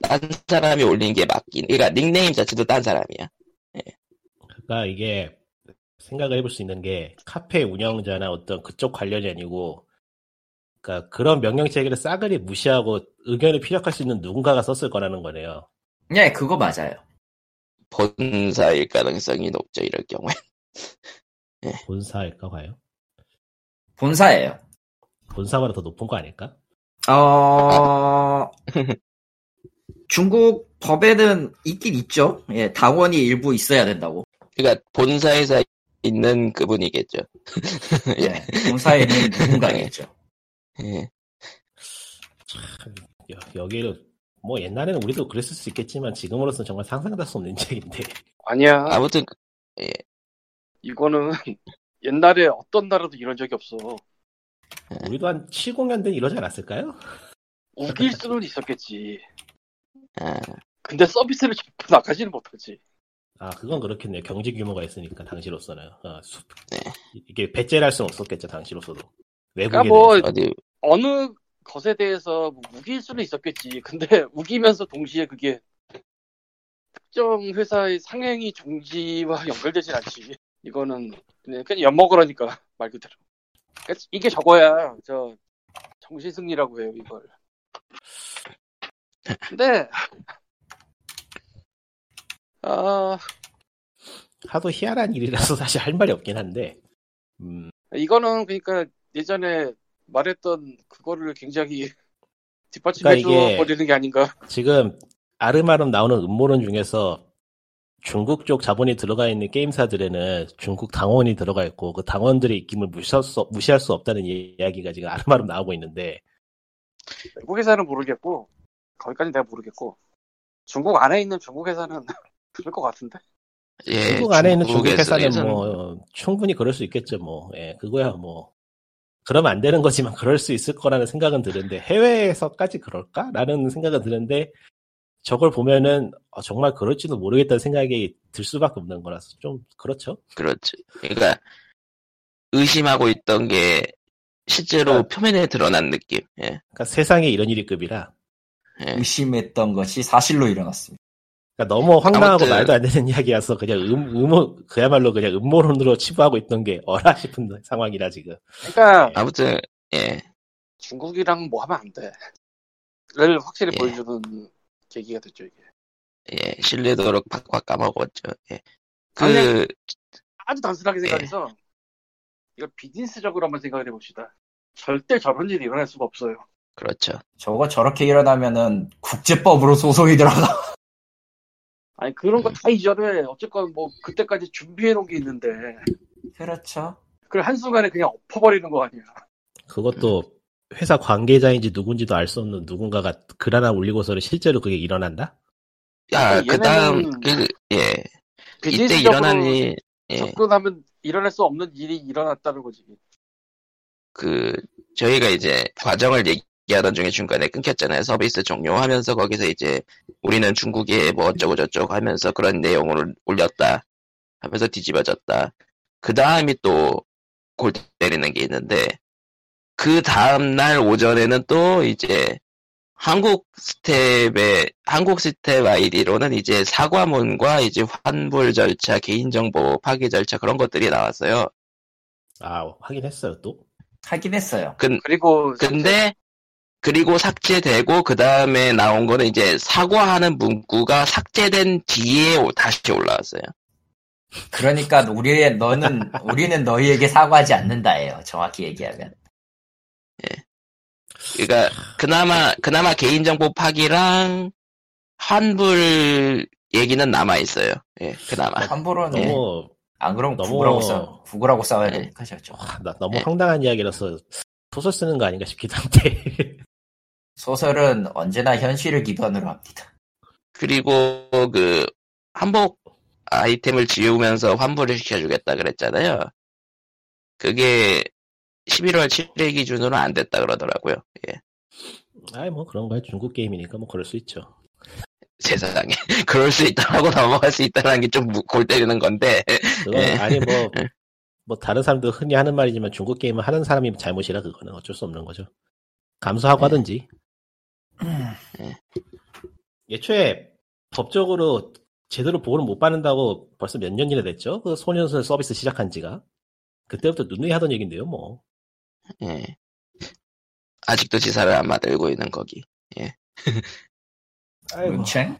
딴 사람이 올린 게 맞긴. 그러니까 닉네임 자체도 딴 사람이야. 그러니까 이게 생각을 해볼 수 있는 게 카페 운영자나 어떤 그쪽 관련이 아니고 그러니까 그런 명령 체계를 싸그리 무시하고 의견을 피력할 수 있는 누군가가 썼을 거라는 거네요. 네, 그거 맞아요. 본사일 가능성이 높죠, 이럴 경우에. 본사일까 과연? 본사예요. 본사보다 더 높은 거 아닐까? 어, 중국 법에는 있긴 있죠. 예, 당원이 일부 있어야 된다고. 그러니까 본사에서 있는 그분이겠죠. 예, 본사에 있는 누군가겠죠. 예. 여, 여기를 뭐 옛날에는 우리도 그랬을 수 있겠지만 지금으로서는 정말 상상할 수 없는 일인데 아니야. 아무튼 이거는 옛날에 어떤 나라도 이런 적이 없어. 우리도 한 70년대는 이러지 않았을까요? 우길 수는 있었겠지. 아, 근데 서비스를 나가지는 못하지. 아 그건 그렇겠네요. 경제 규모가 있으니까 당시로서는 어, 수- 네. 이게 배째할 수는 없었겠죠 당시로서도 외국에 그러니까 뭐 대해서. 어디 어느 것에 대해서 뭐 우길 수는 있었겠지. 근데 우기면서 동시에 그게 특정 회사의 상행이 중지와 연결되진 않지. 이거는 그냥, 그냥 엿먹으라니까 말 그대로. 그러니까 이게 저거야. 저 정신 승리라고 해요 이걸. 근데 아. 하도 희한한 일이라서 사실 할 말이 없긴 한데. 음, 이거는 그러니까 예전에 말했던 그거를 굉장히 뒷받침해 그러니까 버리는 게 아닌가. 지금 아름아름 나오는 음모론 중에서 중국 쪽 자본이 들어가 있는 게임사들에는 중국 당원이 들어가 있고 그 당원들의 입김을 무시할 수, 없- 무시할 수 없다는 이야기가 지금 아름아름 나오고 있는데. 외국 회사는 모르겠고 거기까지 내가 모르겠고 중국 안에 있는 중국 회사는 그럴 것 같은데. 예, 중국 안에 있는 중국 회사는 뭐 충분히 그럴 수 있겠죠 뭐 예, 그거야 뭐 그러면 안 되는 거지만 그럴 수 있을 거라는 생각은 드는데 해외에서까지 그럴까라는 생각은 드는데 저걸 보면은 어, 정말 그럴지도 모르겠다는 생각이 들 수밖에 없는 거라서 좀 그렇죠. 그렇죠. 그러니까 의심하고 있던 게 실제로 그러니까- 표면에 드러난 느낌. 예. 그러니까 세상에 이런 일이 급이라 예. 의심했던 것이 사실로 일어났습니다. 그러니까 너무 황당하고 아무튼- 말도 안 되는 이야기라서 그냥 음, 음모 그야말로 그냥 음모론으로 치부하고 있던 게 어라 싶은 상황이라 지금. 그러니까 아무튼 예. 중국이랑 뭐 하면 안 돼. 를 확실히 예. 보여주는 계기가 됐죠 이게. 예, 신뢰도를 팍팍 까먹었죠. 예. 그, 아주 단순하게 예. 생각해서 이걸 비즈니스적으로 한번 생각을 해봅시다. 절대 저런 일이 일어날 수가 없어요. 그렇죠. 저거 저렇게 일어나면은 국제법으로 소송이 들어가. 아니 그런 거 다 이전에 어쨌건 뭐 그때까지 준비해 놓은 게 있는데 그렇죠. 그걸 한순간에 그냥 엎어버리는 거 아니야. 그것도 회사 관계자인지 누군지도 알 수 없는 누군가가 글 하나 올리고서는 실제로 그게 일어난다? 야, 그러니까 그 다음, 그, 예. 이때 비즈니스적으로 일어난 일, 예. 접근하면 일어날 수 없는 일이 일어났다는 거지. 그, 저희가 이제 과정을 얘기 하던 중에 중간에 끊겼잖아요. 서비스 종료하면서 거기서 이제 우리는 중국에 뭐 어쩌고저쩌고 하면서 그런 내용을 올렸다. 하면서 뒤집어졌다. 그 다음이 또 골 때리는 게 있는데, 그 다음날 오전에는 또 이제 한국 스텝의, 한국 스텝 아이디로는 이제 사과문과 이제 환불 절차, 개인정보 파기 절차 그런 것들이 나왔어요. 아, 확인했어요, 또? 하긴 했어요. 그리고 근데 그리고 삭제되고 그 다음에 나온 거는 이제 사과하는 문구가 삭제된 뒤에 오- 다시 올라왔어요. 그러니까 우리의 너는 우리는 너희에게 사과하지 않는다예요. 정확히 얘기하면. 그러니까 그나마 그나마 개인정보 파기랑 환불 얘기는 남아 있어요. 예, 그나마. 환불은 예. 너무, 안 그러면 너무- 구글하고 싸 구글하고 싸워야 예. 되니까 저죠. 와, 나 너무 네. 황당한 이야기라서 소설 쓰는 거 아닌가 싶기도 한데. 소설은 언제나 현실을 기반으로 합니다. 그리고 그 한복 아이템을 지우면서 환불을 시켜주겠다 그랬잖아요. 그게 11월 7일 기준으로 안 됐다 그러더라고요. 예, 아이, 뭐 그런 거야. 중국 게임이니까 뭐 그럴 수 있죠. 세상에 그럴 수 있다라고 넘어갈 수 있다는 게 좀 골 때리는 건데 그건 예. 아니 뭐, 뭐 다른 사람도 흔히 하는 말이지만 중국 게임을 하는 사람이 잘못이라 그거는 어쩔 수 없는 거죠. 감수하고 네. 하든지. 네. 예초에 법적으로 제대로 보호를 못 받는다고 벌써 몇 년이나 됐죠? 그 소년설 서비스 시작한 지가. 그때부터 누누이 하던 얘긴데요, 뭐. 예. 아직도 지사를 안 만들고 있는 거기. 아이고. 문챙?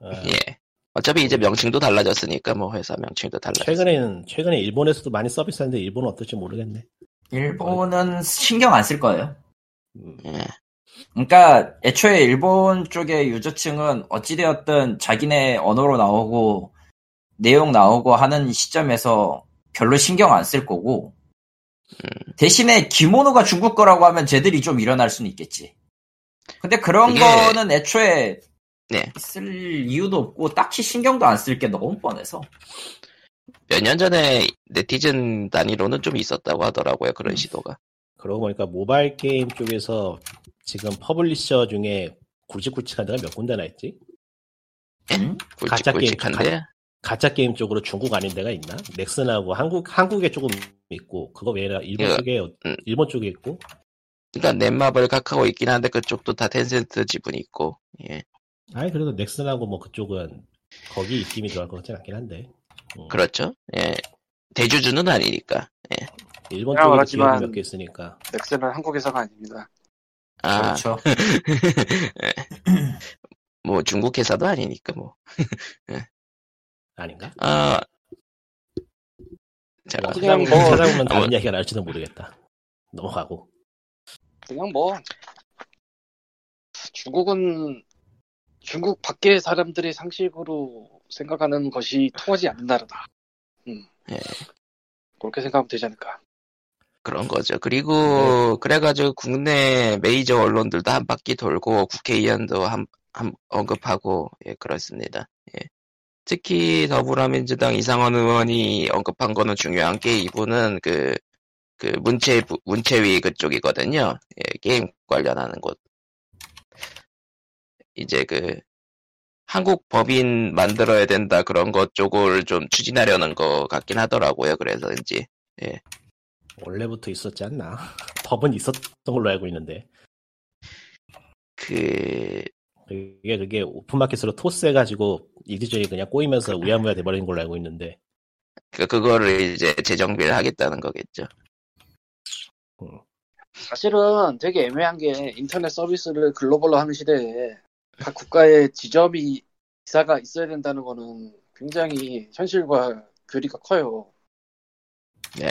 아, 예. 어차피 이제 명칭도 달라졌으니까 뭐 회사 명칭도 달라졌어. 최근에는, 최근에 일본에서도 많이 서비스 하는데 일본은 어떨지 모르겠네. 일본은 신경 안 쓸 거예요. 음, 예. 그러니까 애초에 일본 쪽의 유저층은 어찌되었든 자기네 언어로 나오고 내용 나오고 하는 시점에서 별로 신경 안 쓸 거고 대신에 기모노가 중국 거라고 하면 쟤들이 좀 일어날 수는 있겠지. 근데 그런 이게- 거는 애초에 네. 쓸 이유도 없고 딱히 신경도 안 쓸 게 너무 뻔해서 몇 년 전에 네티즌 단위로는 좀 있었다고 하더라고요. 그런 시도가. 그러고 보니까 모바일 게임 쪽에서 지금 publisher 중에 굵직굵직한 데가 몇 군데나 있지? 음? 가짜 게임, 굵직굵직한데 가짜 게임 쪽으로 중국 아닌 데가 있나? 넥슨하고 한국 한국에 조금 있고 그거 외에 일본 예, 쪽에 음. 일본 쪽에 있고 그러니까 넷마블 카카오 있긴 한데 그쪽도 다 텐센트 지분이 있고 예 아니 그래도 넥슨하고 뭐 그쪽은 거기 입김이 들어갈 것 같진 않긴 한데 음. 그렇죠 예 대주주는 아니니까 일본 그냥 쪽에 말하지만- 기업이 몇개 있으니까 넥슨은 한국 회사가 아닙니다. 아 그렇죠. 뭐 중국 회사도 아니니까 뭐 아닌가? 아, 자, 뭐 그냥 찾아보면, 뭐- 찾아보면 다른 뭐- 이야기가 나올지도 모르겠다. 넘어가고. 그냥 뭐 중국은 중국 밖의 사람들의 상식으로 생각하는 것이 통하지 않는 나라다. 음. 예. 그렇게 생각하면 되지 않을까. 그런 거죠. 그리고 네. 그래가지고 국내 메이저 언론들도 한 바퀴 돌고 국회의원도 한, 한 언급하고 예 그렇습니다. 예. 특히 더불어민주당 이상원 의원이 언급한 거는 중요한 게 이분은 그, 그 문체, 문체위 그쪽이거든요. 예, 게임 관련하는 곳. 이제 그, 한국 법인 만들어야 된다 그런 것 쪽을 좀 추진하려는 것 같긴 하더라고요. 그래서인지. 원래부터 있었지 않나? 법은 있었던 걸로 알고 있는데. 그, 그게, 그게 오픈마켓으로 토스해가지고 이리저리 그냥 꼬이면서 우야무야 돼버린 걸로 알고 있는데. 그, 그거를 이제 재정비를 하겠다는 거겠죠. 사실은 되게 애매한 게 인터넷 서비스를 글로벌로 하는 시대에 각 국가의 지점이 기사가 있어야 된다는 거는 굉장히 현실과 괴리가 커요. 네.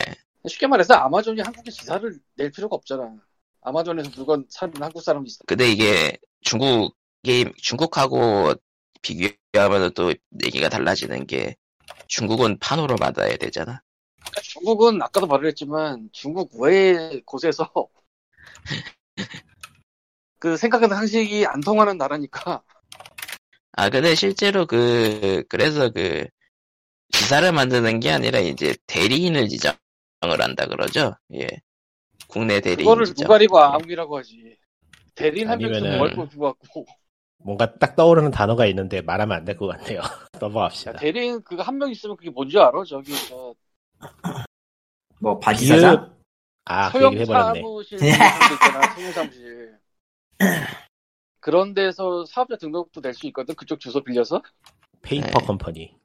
쉽게 말해서 아마존이 한국에 지사를 낼 필요가 없잖아. 아마존에서 물건 사는 한국 사람이 있어. 근데 이게 중국 게임, 중국하고 비교하면 또 얘기가 달라지는 게 중국은 판으로 받아야 되잖아. 중국은 아까도 말을 했지만 중국 외의 곳에서 그 생각하는 상식이 안 통하는 나라니까 아, 근데 실제로 그, 그래서 그, 지사를 만드는 게 아니라 이제 대리인을 지정 을 한다 그러죠. 예. 국내 대리인 그거를 지정. 누가 리고 암이라고 하지. 대리인 한 뭐할 거 주고 뭔가 딱 떠오르는 단어가 있는데 말하면 안 될 것 같네요. 넘어갑시다. 대리인 그거 한 명 있으면 그게 뭔지 알아? 저기 저 뭐 바지 사장? 아, 그 소형 얘기 해버렸네. 사무실 있잖아. 소형 사무실. 그런 데서 사업자 등록도 낼수 있거든. 그쪽 주소 빌려서. 페이퍼 네. 컴퍼니.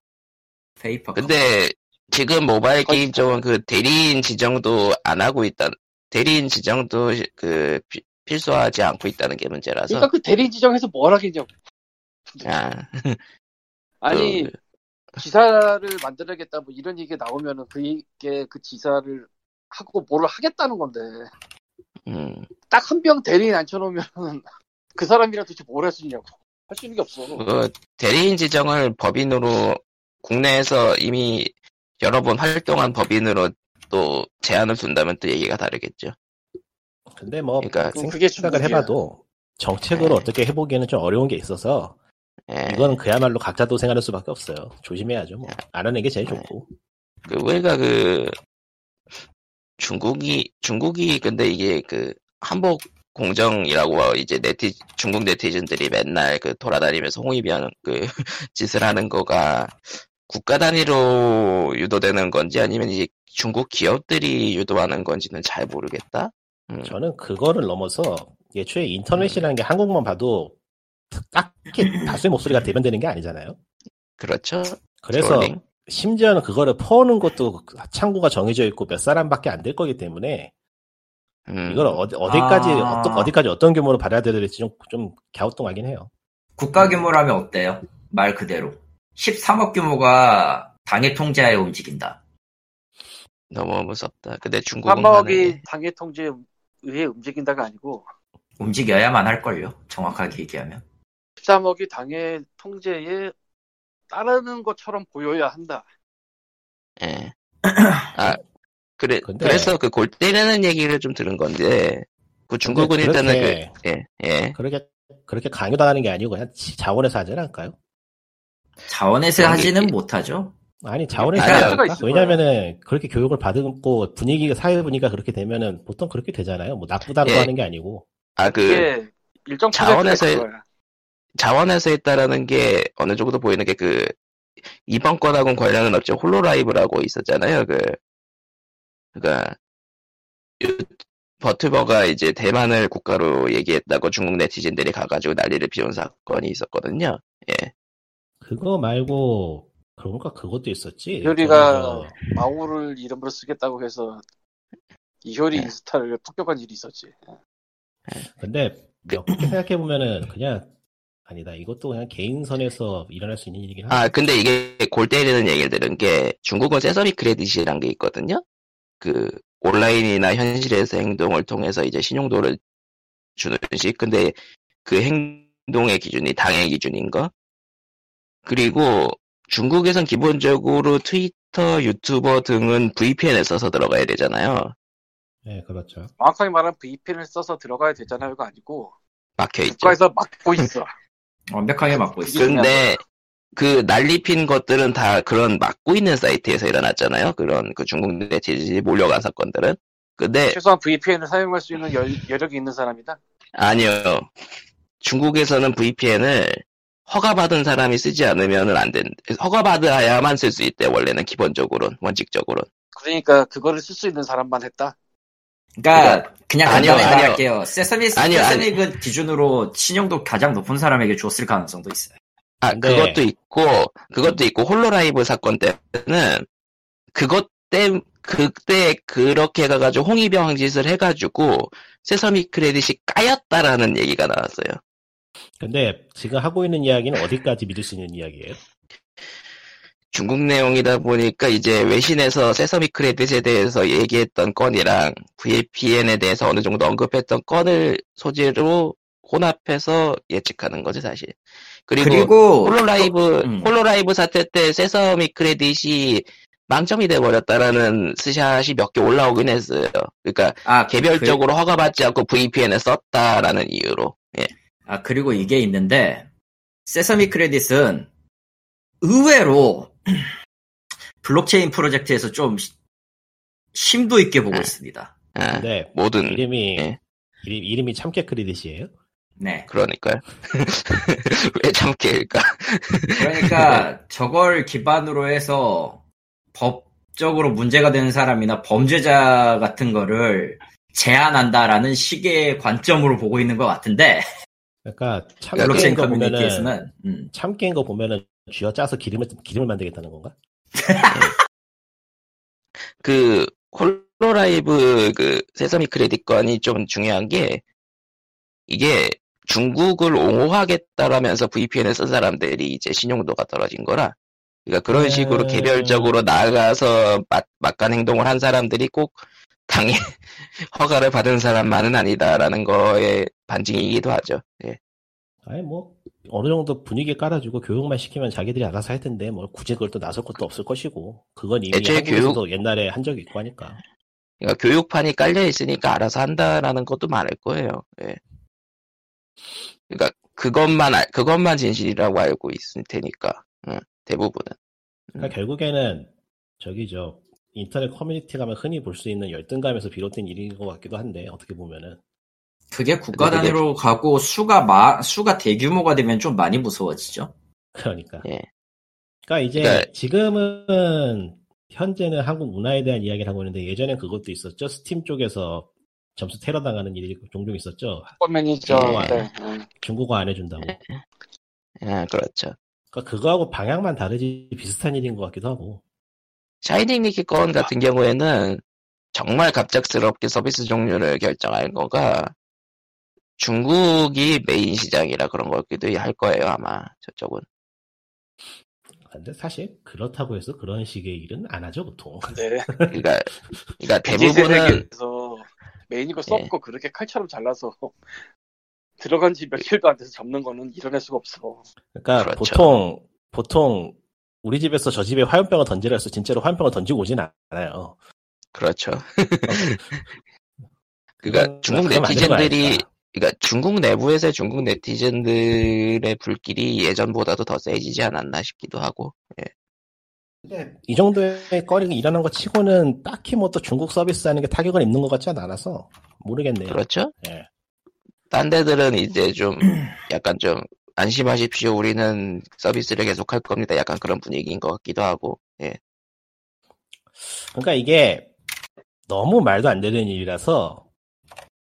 페이퍼. 근데 지금 모바일 게임 쪽은 그 대리인 지정도 안 하고 있다. 대리인 지정도 그 피- 필수하지 않고 있다는 게 문제라서. 그러니까 그 대리인 지정해서 뭘 하겠냐고. 아, 아니 그, 지사를 만들어야겠다 뭐 이런 얘기가 나오면은 그게 그 지사를 하고 뭐를 하겠다는 건데 음, 딱 한 명 대리인 앉혀놓으면 그 사람이랑 도대체 뭘 할 수 있냐고 할 수 있는 게 없어 그 대리인 지정을 법인으로 국내에서 이미 여러 번 활동한 법인으로 또 제한을 둔다면 또 얘기가 다르겠죠. 근데 뭐 그러니까 그게 생각을. 해봐도 정책으로 네. 어떻게 해보기에는 좀 어려운 게 있어서 예. 이거는 그야말로 각자 도생하는 수밖에 없어요. 조심해야죠. 뭐. 안 하는 게 제일 좋고. 그 우리가 그 중국이 중국이 근데 이게 그 한복 공정이라고 이제 네티 중국 네티즌들이 맨날 그 돌아다니면서 홍위병 그 짓을 하는 거가 국가 단위로 유도되는 건지 아니면 이제 중국 기업들이 유도하는 건지는 잘 모르겠다. 음, 저는 그거를 넘어서 예초에 인터넷이라는 게 한국만 봐도 딱히 다수의 목소리가 대변되는 게 아니잖아요. 그렇죠. 그래서 트롤링. 심지어는 그거를 퍼오는 것도 창구가 정해져 있고 몇 사람밖에 안 될 거기 때문에 음, 이걸 어디, 어디까지 아. 어떤 어디까지 어떤 규모로 받아들여야 될지 좀, 좀 갸우뚱하긴 해요. 국가 규모라면 어때요? 말 그대로. 13억 규모가 당의 통제하에 움직인다. 너무 무섭다. 근데 중국은 3억이 가능해. 당의 통제에 의해 움직인다가 아니고 움직여야만 할걸요. 정확하게 얘기하면. 13억이 당의 통제에 따르는 것처럼 보여야 한다 예. 아, 그래, 근데- 그래서 그 골 때리는 얘기를 좀 들은 건데, 그 중국은 근데 일단은 그렇게- 그, 예, 예. 그렇게 그렇게 강요당하는 게 아니고 그냥 지- 자원에서 하지 않을까요? 자원에서 하지는 게- 못하죠. 아니 자원에서? 있을 왜냐면은 그렇게 교육을 받고 분위기가 사회 분위기가 그렇게 되면은 보통 그렇게 되잖아요. 뭐 나쁘다고 예. 하는 게 아니고 아, 그, 이게 일정 그거야. 자원에서 했다라는 게 어느 정도 보이는 게 그, 이번 건하고는 관련은 없죠. 홀로라이브라고 있었잖아요. 그, 그니까, 유- 버튜버가 이제 대만을 국가로 얘기했다고 중국 네티즌들이 가가지고 난리를 피운 사건이 있었거든요. 예. 그거 말고 그런가 그것도 있었지. 이효리가 저기 마우를 이름으로 쓰겠다고 해서 이효리 네. 인스타를 폭격한 일이 있었지. 저- 근데 몇개 생각해 보면은 그냥 아니다. 이것도 그냥 개인선에서 일어날 수 있는 일이긴 하다. 아, 근데 이게 골 때리는 얘기를 들은 게 중국은 세서미 크레딧이란 게 있거든요. 그 온라인이나 현실에서 행동을 통해서 이제 신용도를 주는 식. 근데 그 행동의 기준이 당의 기준인 거. 그리고 중국에선 기본적으로 트위터, 유튜버 등은 VPN을 써서 들어가야 되잖아요. 네, 그렇죠. 정확하게 말하면 VPN을 써서 들어가야 되잖아요가 아니고 막혀 있죠. 국가에서 막고 있어. 완벽하게 막고 있어. 근데 그 난리핀 것들은 다 그런 막고 있는 사이트에서 일어났잖아요. 그런 그 중국 네티즌이 몰려간 사건들은. 근데 최소한 VPN을 사용할 수 있는 여, 여력이 있는 사람이다. 아니요. 중국에서는 VPN을 허가받은 사람이 쓰지 않으면 안 된, 허가받아야만 쓸 수 있대, 원래는 기본적으로는, 원칙적으로는. 그러니까 그거를 쓸 수 있는 사람만 했다. 그러니까 그냥 아니요, 아니요. 세서미 아니요, 세서미 그 기준으로 신용도 가장 높은 사람에게 줬을 가능성도 있어요. 아, 근데- 그것도 있고, 그것도 있고, 홀로라이브 사건 때는, 그것 때, 그때 그렇게 가가지고 홍위병 짓을 해가지고, 세서미 크레딧이 까였다라는 얘기가 나왔어요. 근데 지금 하고 있는 이야기는 어디까지 믿을 수 있는 이야기예요? 중국 내용이다 보니까 이제 외신에서 세서미 크레딧에 대해서 얘기했던 건이랑 VPN에 대해서 어느 정도 언급했던 건을 소재로 혼합해서 예측하는 거지 사실. 그리고, 그리고 홀로라이브 음. 홀로라이브 사태 때 세서미 크레딧이 빵점이 돼버렸다라는 스샷이 몇 개 올라오긴 했어요. 그러니까 아 개별적으로 허가받지 않고 VPN을 썼다라는 이유로. 예. 아, 그리고 이게 있는데, 세서미 크레딧은 의외로 블록체인 프로젝트에서 좀 시- 심도 있게 보고 아. 있습니다. 아, 근데 모든 이름이 예. 이름, 이름이 참깨 크레딧이에요? 네. 그러니까요. 왜 참깨일까? 그러니까 저걸 기반으로 해서 법적으로 문제가 되는 사람이나 범죄자 같은 거를 제한한다라는 식의 관점으로 보고 있는 것 같은데, 그러니까 블록체인 참깨인 거 보면은 음. 참깨인 거 보면은 쥐어 짜서 기름을 기름을 만들겠다는 건가? 그 홀로라이브 그 세서미 크레딧 건이 좀 중요한 게 이게 중국을 옹호하겠다라면서 VPN을 쓴 사람들이 이제 신용도가 떨어진 거라 그러니까 그런 음. 식으로 개별적으로 나아가서 막, 막간 행동을 한 사람들이 꼭 당해 허가를 받은 사람만은 아니다라는 거에 반증이기도 하죠. 예. 아니 뭐 어느 정도 분위기 깔아주고 교육만 시키면 자기들이 알아서 할 텐데 뭐 굳이 그걸 또 나설 것도 없을 것이고 그건 이미 한국에서도 옛날에 한 적이 있고 하니까 그러니까 교육판이 깔려 있으니까 알아서 한다라는 것도 많을 거예요. 예. 그러니까 그것만 알- 그것만 진실이라고 알고 있을 테니까 응, 대부분은. 그러니까 결국에는 저기 저 인터넷 커뮤니티 가면 흔히 볼 수 있는 열등감에서 비롯된 일인 것 같기도 한데 어떻게 보면은 그게 국가 근데 그게- 단위로 가고 수가 마, 수가 대규모가 되면 좀 많이 무서워지죠. 그러니까 예. 그러니까 이제 그러니까- 지금은 현재는 한국 문화에 대한 이야기를 하고 있는데 예전엔 그것도 있었죠 스팀 쪽에서 점수 테러 당하는 일이 종종 있었죠. 예. 네. 음. 중국어 안 해준다고 아, 그렇죠. 그러니까 그거하고 방향만 다르지 비슷한 일인 것 같기도 하고 샤이닝 니키 건 같은 경우에는 정말 갑작스럽게 서비스 종료를 결정한 거가 중국이 메인 시장이라 그런 거기도 할 거예요 아마 저쪽은. 근데 사실 그렇다고 해서 그런 식의 일은 안 하죠 보통 네. 그러니까 그러니까 대부분은 메인이고 예. 썩고 그렇게 칼처럼 잘라서 들어간 지 며칠도 안 돼서 접는 거는 일어날 수가 없어. 그러니까 그렇죠. 보통 보통 우리 집에서 저 집에 화염병을 던지라 해서 진짜로 화염병을 던지고 오진 않아요. 그렇죠. 그러니까 그건- 중국 네티즌들이. 그러니까 중국 내부에서 중국 네티즌들의 불길이 예전보다도 더 세지지 않았나 싶기도 하고. 이 정도의 거리가 일어난 것 치고는 딱히 뭐 또 중국 서비스 하는 게 타격을 입는 것 같지 않아서 모르겠네요. 그렇죠? 예. 딴 데들은 이제 좀 약간 좀 안심하십시오. 우리는 서비스를 계속할 겁니다. 약간 그런 분위기인 것 같기도 하고. 예. 그러니까 이게 너무 말도 안 되는 일이라서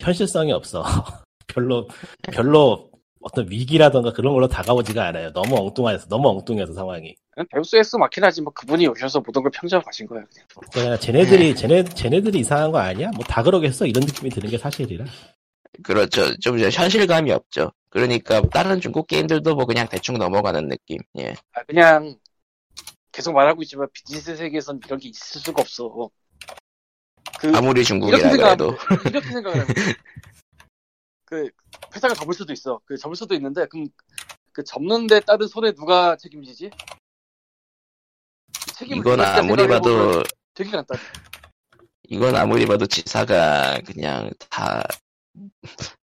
현실성이 없어. 별로 별로 어떤 위기라던가 그런 걸로 다가오지가 않아요. 너무 엉뚱해서 너무 엉뚱해서 상황이. 그냥 데우스 엑스 마키나지 뭐 그분이 오셔서 모든 걸 평정하신 거야 그냥. 그냥 쟤네들이 쟤네 쟤네들이 이상한 거 아니야? 뭐 다 그러겠어 이런 느낌이 드는 게 사실이라. 그렇죠. 좀 이제 현실감이 없죠. 그러니까 다른 중국 게임들도 뭐 그냥 대충 넘어가는 느낌. 예. 아, 그냥 계속 말하고 있지만 비즈니스 세계에선 이런 게 있을 수가 없어. 그 아무리 이렇게 중국이라 생각하면 그래도. 돼. 이렇게 생각을 하면 돼. 그 회사가 접을 수도 있어. 그 접을 수도 있는데 그럼 그 접는 데 따른 손해 누가 책임지지? 책임을 이건 아무리 봐도 되게 간단해. 이건 아무리 봐도 지사가 그냥 다,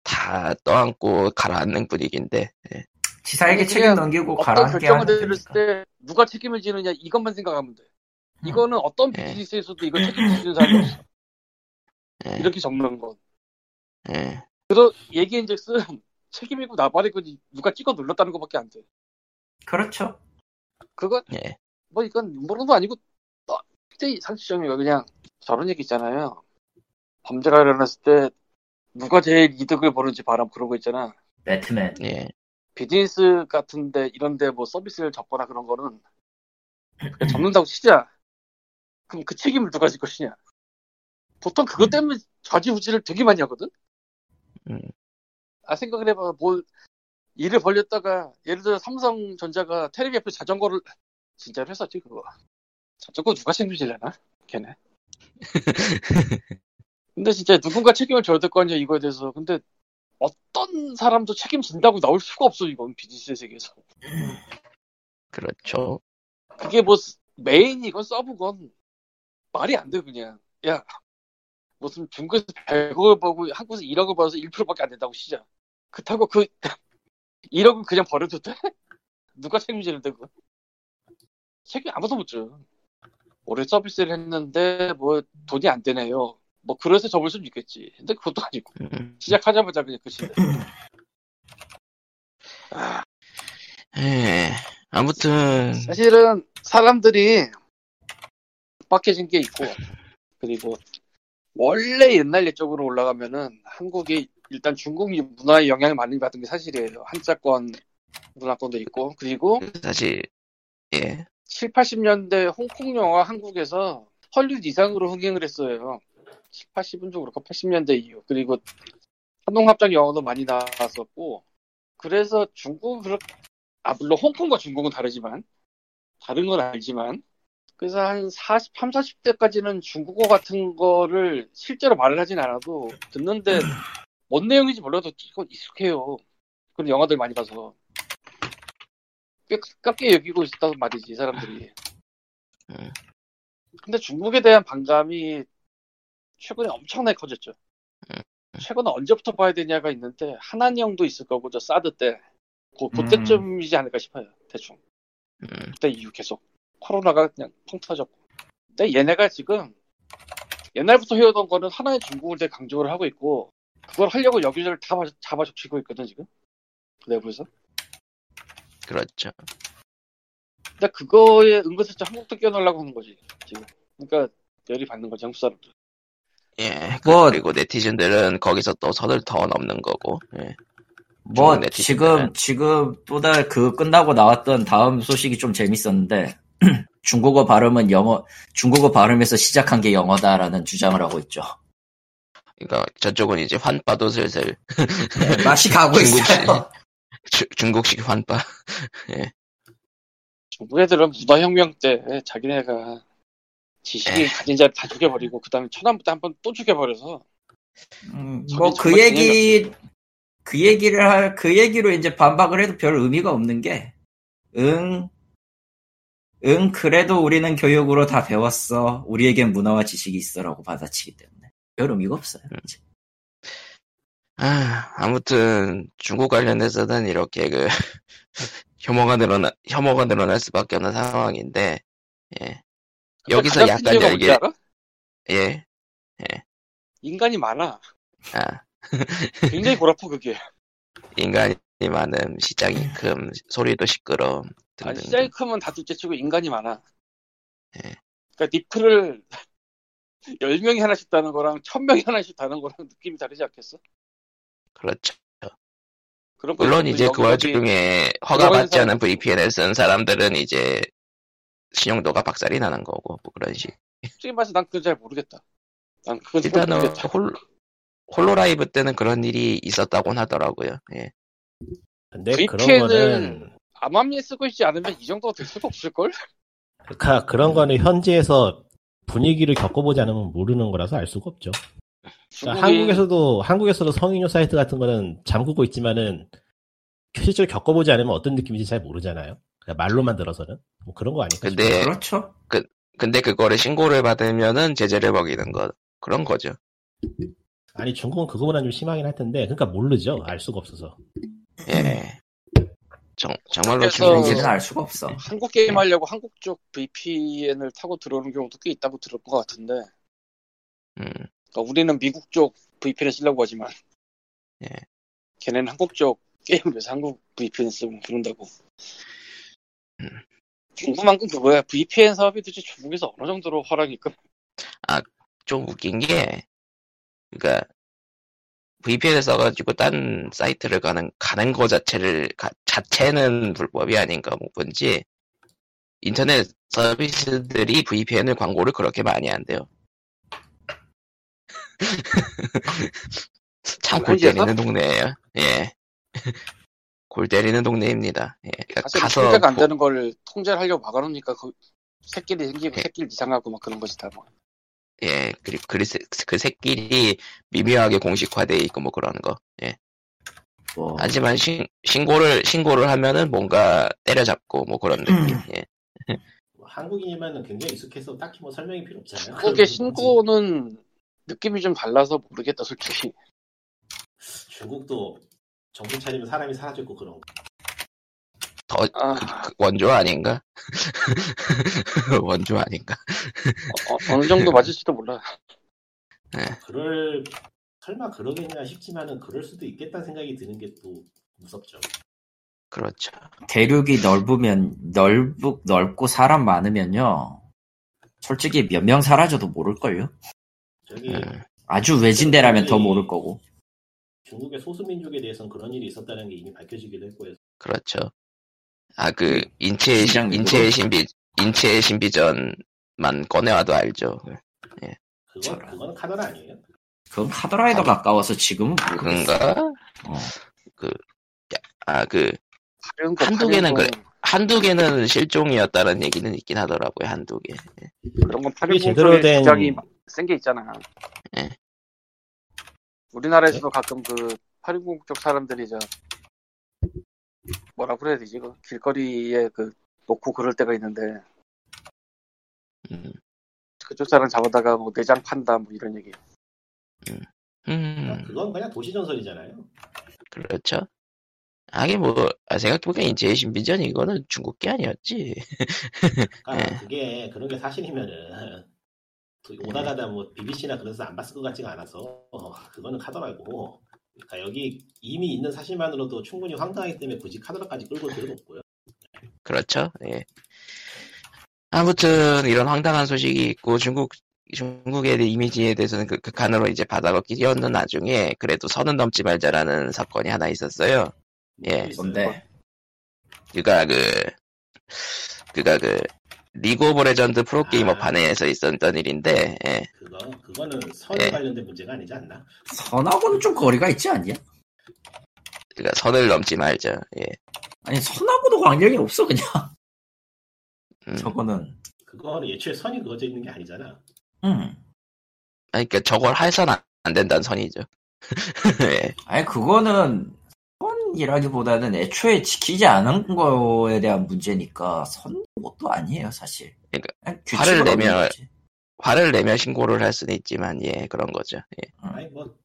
다 떠안고 가라앉는 분위기인데, 예. 지사에게 책임 넘기고 어떤 가라앉게 결정을 하는 내렸을. 때 누가 책임을 지느냐 이것만 생각하면 돼. 이거는 어떤 예. 비즈니스에서도 이거 책임지는 사람이 없어. 예, 이렇게 접는 건. 예. 그래서 얘기인즉슨 책임이고 나발이고 누가 찍어 눌렀다는 것밖에 안 돼. 그렇죠. 그건 예. 뭐 이건 음모론도 아니고 어, 굉장히 상식적인 그냥 저런 얘기 있잖아요. 범죄가 일어났을 때 누가 제일 이득을 보는지 바람 그런 거 있잖아. 배트맨. 예. 비즈니스 같은데 이런데 뭐 서비스를 접거나 그런 거는 접는다고 치자. 그럼 그 책임을 누가 질 것이냐? 보통 그것 때문에 좌지우지를 되게 많이 하거든. 음. 아 생각을 해봐. 뭐 일을 벌렸다가 예를 들어 삼성전자가 테레비 앞에 자전거를 진짜로 했었지 그거. 자전거 누가 책임질려나? 걔네. 근데 진짜 누군가 책임을 져야 될 거 아니야 이거에 대해서. 근데 어떤 사람도 책임진다고 나올 수가 없어 이건 비즈니스 세계에서. 그렇죠. 그게 뭐 메인이건 서브건 말이 안 돼 그냥. 야 무슨 중국에서 100억을 벌고 한국에서 1억을 벌어서 1%밖에 안 된다고 시작. 그렇다고 그 1억은 그냥 버려도 돼? 누가 책임지는데 그거? 책임 아무도 못 져. 올해 서비스를 했는데 뭐 돈이 안 되네요. 뭐 그래서 접을 수는 있겠지. 근데 그것도 아니고 음. 시작하자마자 그냥 끝인데. 예. 아무튼, 사실은 사람들이 빡해진 게 있고 그리고 원래 옛날 옛적으로 올라가면은 한국이 일단 중국 문화에 영향을 많이 받은 게 사실이에요. 한자권 문화권도 있고 그리고 사실, 예. 7, 80년대 홍콩 영화 한국에서 헐리우드 이상으로 흥행을 했어요. 7, 80은 좀 그렇고 80년대 이후 그리고 한동합작 영화도 많이 나왔었고 그래서 중국은 그렇 아 물론 홍콩과 중국은 다르지만 다른 건 알지만 그래서 한 40, 3, 40대까지는 중국어 같은 거를 실제로 말을 하진 않아도 듣는데 뭔 내용인지 몰라도 이건 익숙해요. 그런 영화들 많이 봐서 꽤 가깝게 여기고 있다는 말이지 이 사람들이. 음. 근데 중국에 대한 반감이 최근에 엄청나게 커졌죠. 음. 최근에 언제부터 봐야 되냐가 있는데 한한 형도 있을 거고 저 사드 때 그, 그때쯤이지 않을까 싶어요. 대충. 음. 그때 이후 계속 코로나가 그냥 펑 터졌고. 근데 얘네가 지금 옛날부터 해오던 거는 하나의 중국을 되게 강조를 하고 있고 그걸 하려고 여기저기 다 잡아- 잡아 적히고 있거든 지금 그 내부에서. 그렇죠. 근데 그거에 은근슬쩍 한국도 끼워넣으려고 하는 거지 지금. 그러니까 열이 받는 거지 한국 사람들. 예. 뭐- 그리고 네티즌들은 거기서 또 선을 더 넘는 거고, 예. 뭐. 지금 지금 또다 그 끝나고 나왔던 다음 소식이 좀 재밌었는데 중국어 발음은 영어 중국어 발음에서 시작한 게 영어다라는 주장을 하고 있죠. 그러니까 저쪽은 이제 환빠도 슬슬 네, 맛이 가고 중국식. 있어요. 주- 중국식 환빠. 중국 애들은 문화혁명 때 자기네가 지식이 에이. 가진 자를 다 죽여버리고 그 다음에 천안부터 한 번 또 죽여버려서 음, 뭐그 정말 얘기 그 얘기를 할 그 얘기로 이제 반박을 해도 별 의미가 없는 게 응. 응, 그래도 우리는 교육으로 다 배웠어. 우리에겐 문화와 지식이 있어라고 받아치기 때문에. 별 의미가 없어요. 이제. 아, 아무튼 중국 관련해서는 이렇게 그 혐오가 늘어나 혐오가 늘어날 수밖에 없는 상황인데 예. 여기서 가장 약간 열기 알아? 예. 인간이 많아. 아, 굉장히 골아프 그게. 인간이 많음, 시장이 큼, 소리도 시끄러. 아니, 등등. 시장이 크면 다 둘째치고 인간이 많아. 예. 그러니까 니플을 10명이 하나씩 다는 거랑 1000명이 하나씩 다는 거랑 느낌이 다르지 않겠어? 그렇죠. 물론 이제 그 와중에 허가 받지 않은 VPN을 쓴 사람들은 이제 신용도가 박살이 나는 거고 뭐 그런 식. 솔직히 말해서 난 그건 잘 모르겠다. 난 그건 잘 일단은 모르겠다. 홀, 홀로라이브 때는 그런 일이 있었다곤 하더라고요. 예. 근데 그런 VPN 을 거는 암암리에 쓰고 있지 않으면 이 정도가 될 수가 없을걸? 그러니까 그런 거는 현지에서 분위기를 겪어보지 않으면 모르는 거라서 알 수가 없죠. 그러니까 중국이 한국에서도 한국에서도 성인용 사이트 같은 거는 잠그고 있지만은 실제로 겪어보지 않으면 어떤 느낌인지 잘 모르잖아요. 그냥 말로만 들어서는 뭐 그런 거 아닐까 근데- 싶어요. 네. 그렇죠. 근데 그거를 신고를 받으면은 제재를 먹이는 거 그런 거죠. 아니 중국은 그거보다 좀 심하긴 할 텐데 그러니까 모르죠. 알 수가 없어서. 예. 정, 정말로 현지는 알 수가 없어. 한국 게임 하려고 한국 쪽 VPN을 타고 들어오는 경우도 꽤 있다고 들을 것 같은데 음, 그러니까 우리는 미국 쪽 VPN을 쓰려고 하지만 예. 걔네는 한국 쪽 게임을 위해서 한국 VPN 쓰고 그런다고 음. 궁금한 건 그거야 VPN 사업이 도대체 중국에서 어느 정도로 허락이 있고 좀 웃긴 게 그러니까 VPN을 써가지고 딴 사이트를 가는 가는 거 자체를 가- 자체는 불법이 아닌가 뭐 뭔지 인터넷 서비스들이 VPN을 광고를 그렇게 많이 한대요. 참골 현지에서? 때리는 동네예요. 예. 골 때리는 동네입니다. 예. 그러니까 가서 통제가 안 보- 되는 걸 통제를 하려고 막아놓으니까 그 새끼리 생기고 예. 새끼리 이상하고 막 그런 거지 다 뭐. 예, 그리고 그, 그 새끼리 미묘하게 공식화돼 있고 뭐 그런 거. 예. 뭐 하지만 신, 신고를 신고를 하면은 뭔가 때려잡고 뭐 그런 느낌. 예. 뭐 한국인이면 굉장히 익숙해서 딱히 뭐 설명이 필요 없잖아요. 한국의 신고는 느낌이 좀 달라서 모르겠다 솔직히 중국도 정신 차리면 사람이 사라졌고 그런 거. 더 아, 그- 그 원조 아닌가? 원조 아닌가? 어, 느 정도 맞을지도 몰라 그럴 설마 그러겠냐 싶지만은 그럴 수도 있겠다는 생각이 드는 게 또 무섭죠. 그렇죠. 대륙이 넓으면 넓고 넓고 사람 많으면요. 솔직히 몇 명 사라져도 모를걸요. 저기 음, 아주 외진데라면 더 모를 거고. 중국의 소수민족에 대해서는 그런 일이 있었다는 게 이미 밝혀지기도 했고 해서 그렇죠. 아 그 인체의 신, 인체의 신비 인체의 신비전만 꺼내와도 알죠. 그건 저런. 그거는 카더라 아니에요? 그건 카드라이더 가까워서 지금은 모르겠어. 그런가? 어. 아그 거 한두 개는 거, 그래. 한두 개는 실종이었다는 얘기는 있긴 하더라고요. 한두 개. 그런 건8.10 제대로 쪽에 된- 주장이 센 게 있잖아 예. 우리나라에서도 가끔 그8.10쪽 사람들이 저 뭐라 그래야 되지 그 길거리에 그 놓고 그럴 때가 있는데 음. 그쪽 사람 잡아다가 뭐 내장 판다 뭐 이런 얘기 음, 그건 그냥 도시전설이잖아요. 그렇죠. 하긴 뭐, 아, 생각해보니까 인체의 신비전 이거는 중국 게 아니었지. 그러니까 네. 그게 그런 게 사실이면은 그 오다가다 뭐 BBC나 그런 데서 안 봤을 것 같지가 않아서 어, 그거는 카더라고. 그러니까 여기 이미 있는 사실만으로도 충분히 황당하기 때문에 굳이 카더라까지 끌고 올 필요는 없고요. 그렇죠. 예. 아무튼, 이런 황당한 소식이 있고, 중국, 중국의 이미지에 대해서는 그 극한으로 이제 바닥없기 뛰었는 나중에, 그래도 선은 넘지 말자라는 사건이 하나 있었어요. 예. 뭔데? 그가 그, 그가 그, 리그 오브 레전드 프로게이머 아. 판에서 있었던 일인데, 예. 그거 그거는 선에 예. 관련된 문제가 아니지 않나? 선하고는 좀 거리가 있지 않냐? 그러니까 선을 넘지 말자. 예. 아니 선하고도 관련이 없어 그냥. 음. 저거는. 그거는 예초에 선이 그어져 있는 게 아니잖아. 음. 아니, 그러니까 저걸 할선 안 된다는 선이죠. 예. 아니 그거는 선이라기보다는 애초에 지키지 않은 거에 대한 문제니까 선 것도 아니에요 사실. 그러니까 화를 규칙을 내면-. 화를 내며 신고를 할 수는 있지만, 예, 그런 거죠. 예. 아니 뭐,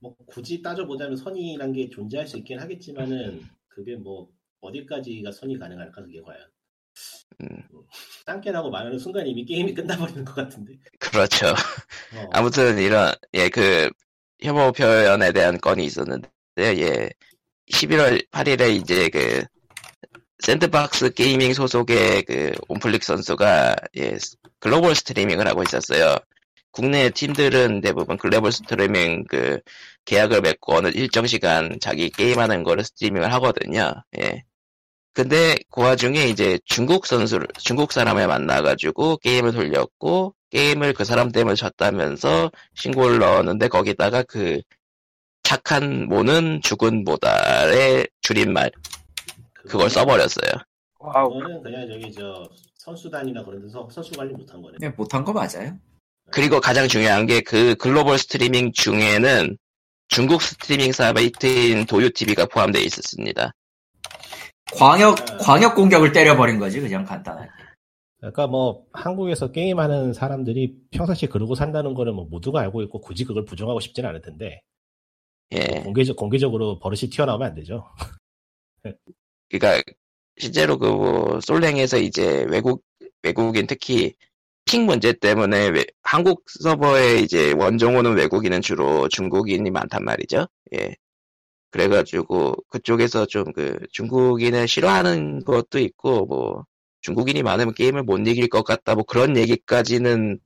뭐 굳이 따져보자면 선이란 게 존재할 수 있긴 하겠지만은 그게 뭐 어디까지가 선이 가능할까 그게 과연 음, 딴깨나고 말하는 순간 이미 게임이 끝나버리는 것 같은데 그렇죠. 어, 아무튼 이런, 예, 그, 혐오 표현에 대한 건이 있었는데, 예. 11월 8일에 이제 그 샌드박스 게이밍 소속의 그 온플릭 선수가 예, 글로벌 스트리밍을 하고 있었어요. 국내 팀들은 대부분 글로벌 스트리밍 그 계약을 맺고 어느 일정 시간 자기 게임하는 거를 스트리밍을 하거든요. 예. 근데 그 와중에 이제 중국 선수를 중국 사람을 만나가지고 게임을 돌렸고 게임을 그 사람 때문에 졌다면서 신고를 넣었는데 거기다가 그 착한 모는 죽은 모다의 줄임말 그걸 써버렸어요. 와우. 그거는 그냥 저기 저 선수단이나 그런 데서 선수 관리 못한 거네. 네, 못한 거 맞아요. 그리고 가장 중요한 게 그 글로벌 스트리밍 중에는 중국 스트리밍 사이트인 도유TV가 포함되어 있었습니다. 광역 광역 공격을 때려버린 거지 그냥 간단하게. 그러니까 뭐 한국에서 게임하는 사람들이 평상시에 그러고 산다는 거는 뭐 모두가 알고 있고 굳이 그걸 부정하고 싶지는 않을 텐데 예. 공개적 공개적으로 버릇이 튀어나오면 안 되죠. 그러니까 실제로 그 뭐 솔랭에서 이제 외국 외국인 특히 핑 문제 때문에 외- 한국 서버에 이제 원종호는 외국인은 주로 중국인이 많단 말이죠. 예. 그래가지고 그쪽에서 좀 그 중국인을 싫어하는 것도 있고 뭐 중국인이 많으면 게임을 못 이길 것 같다 뭐 그런 얘기까지는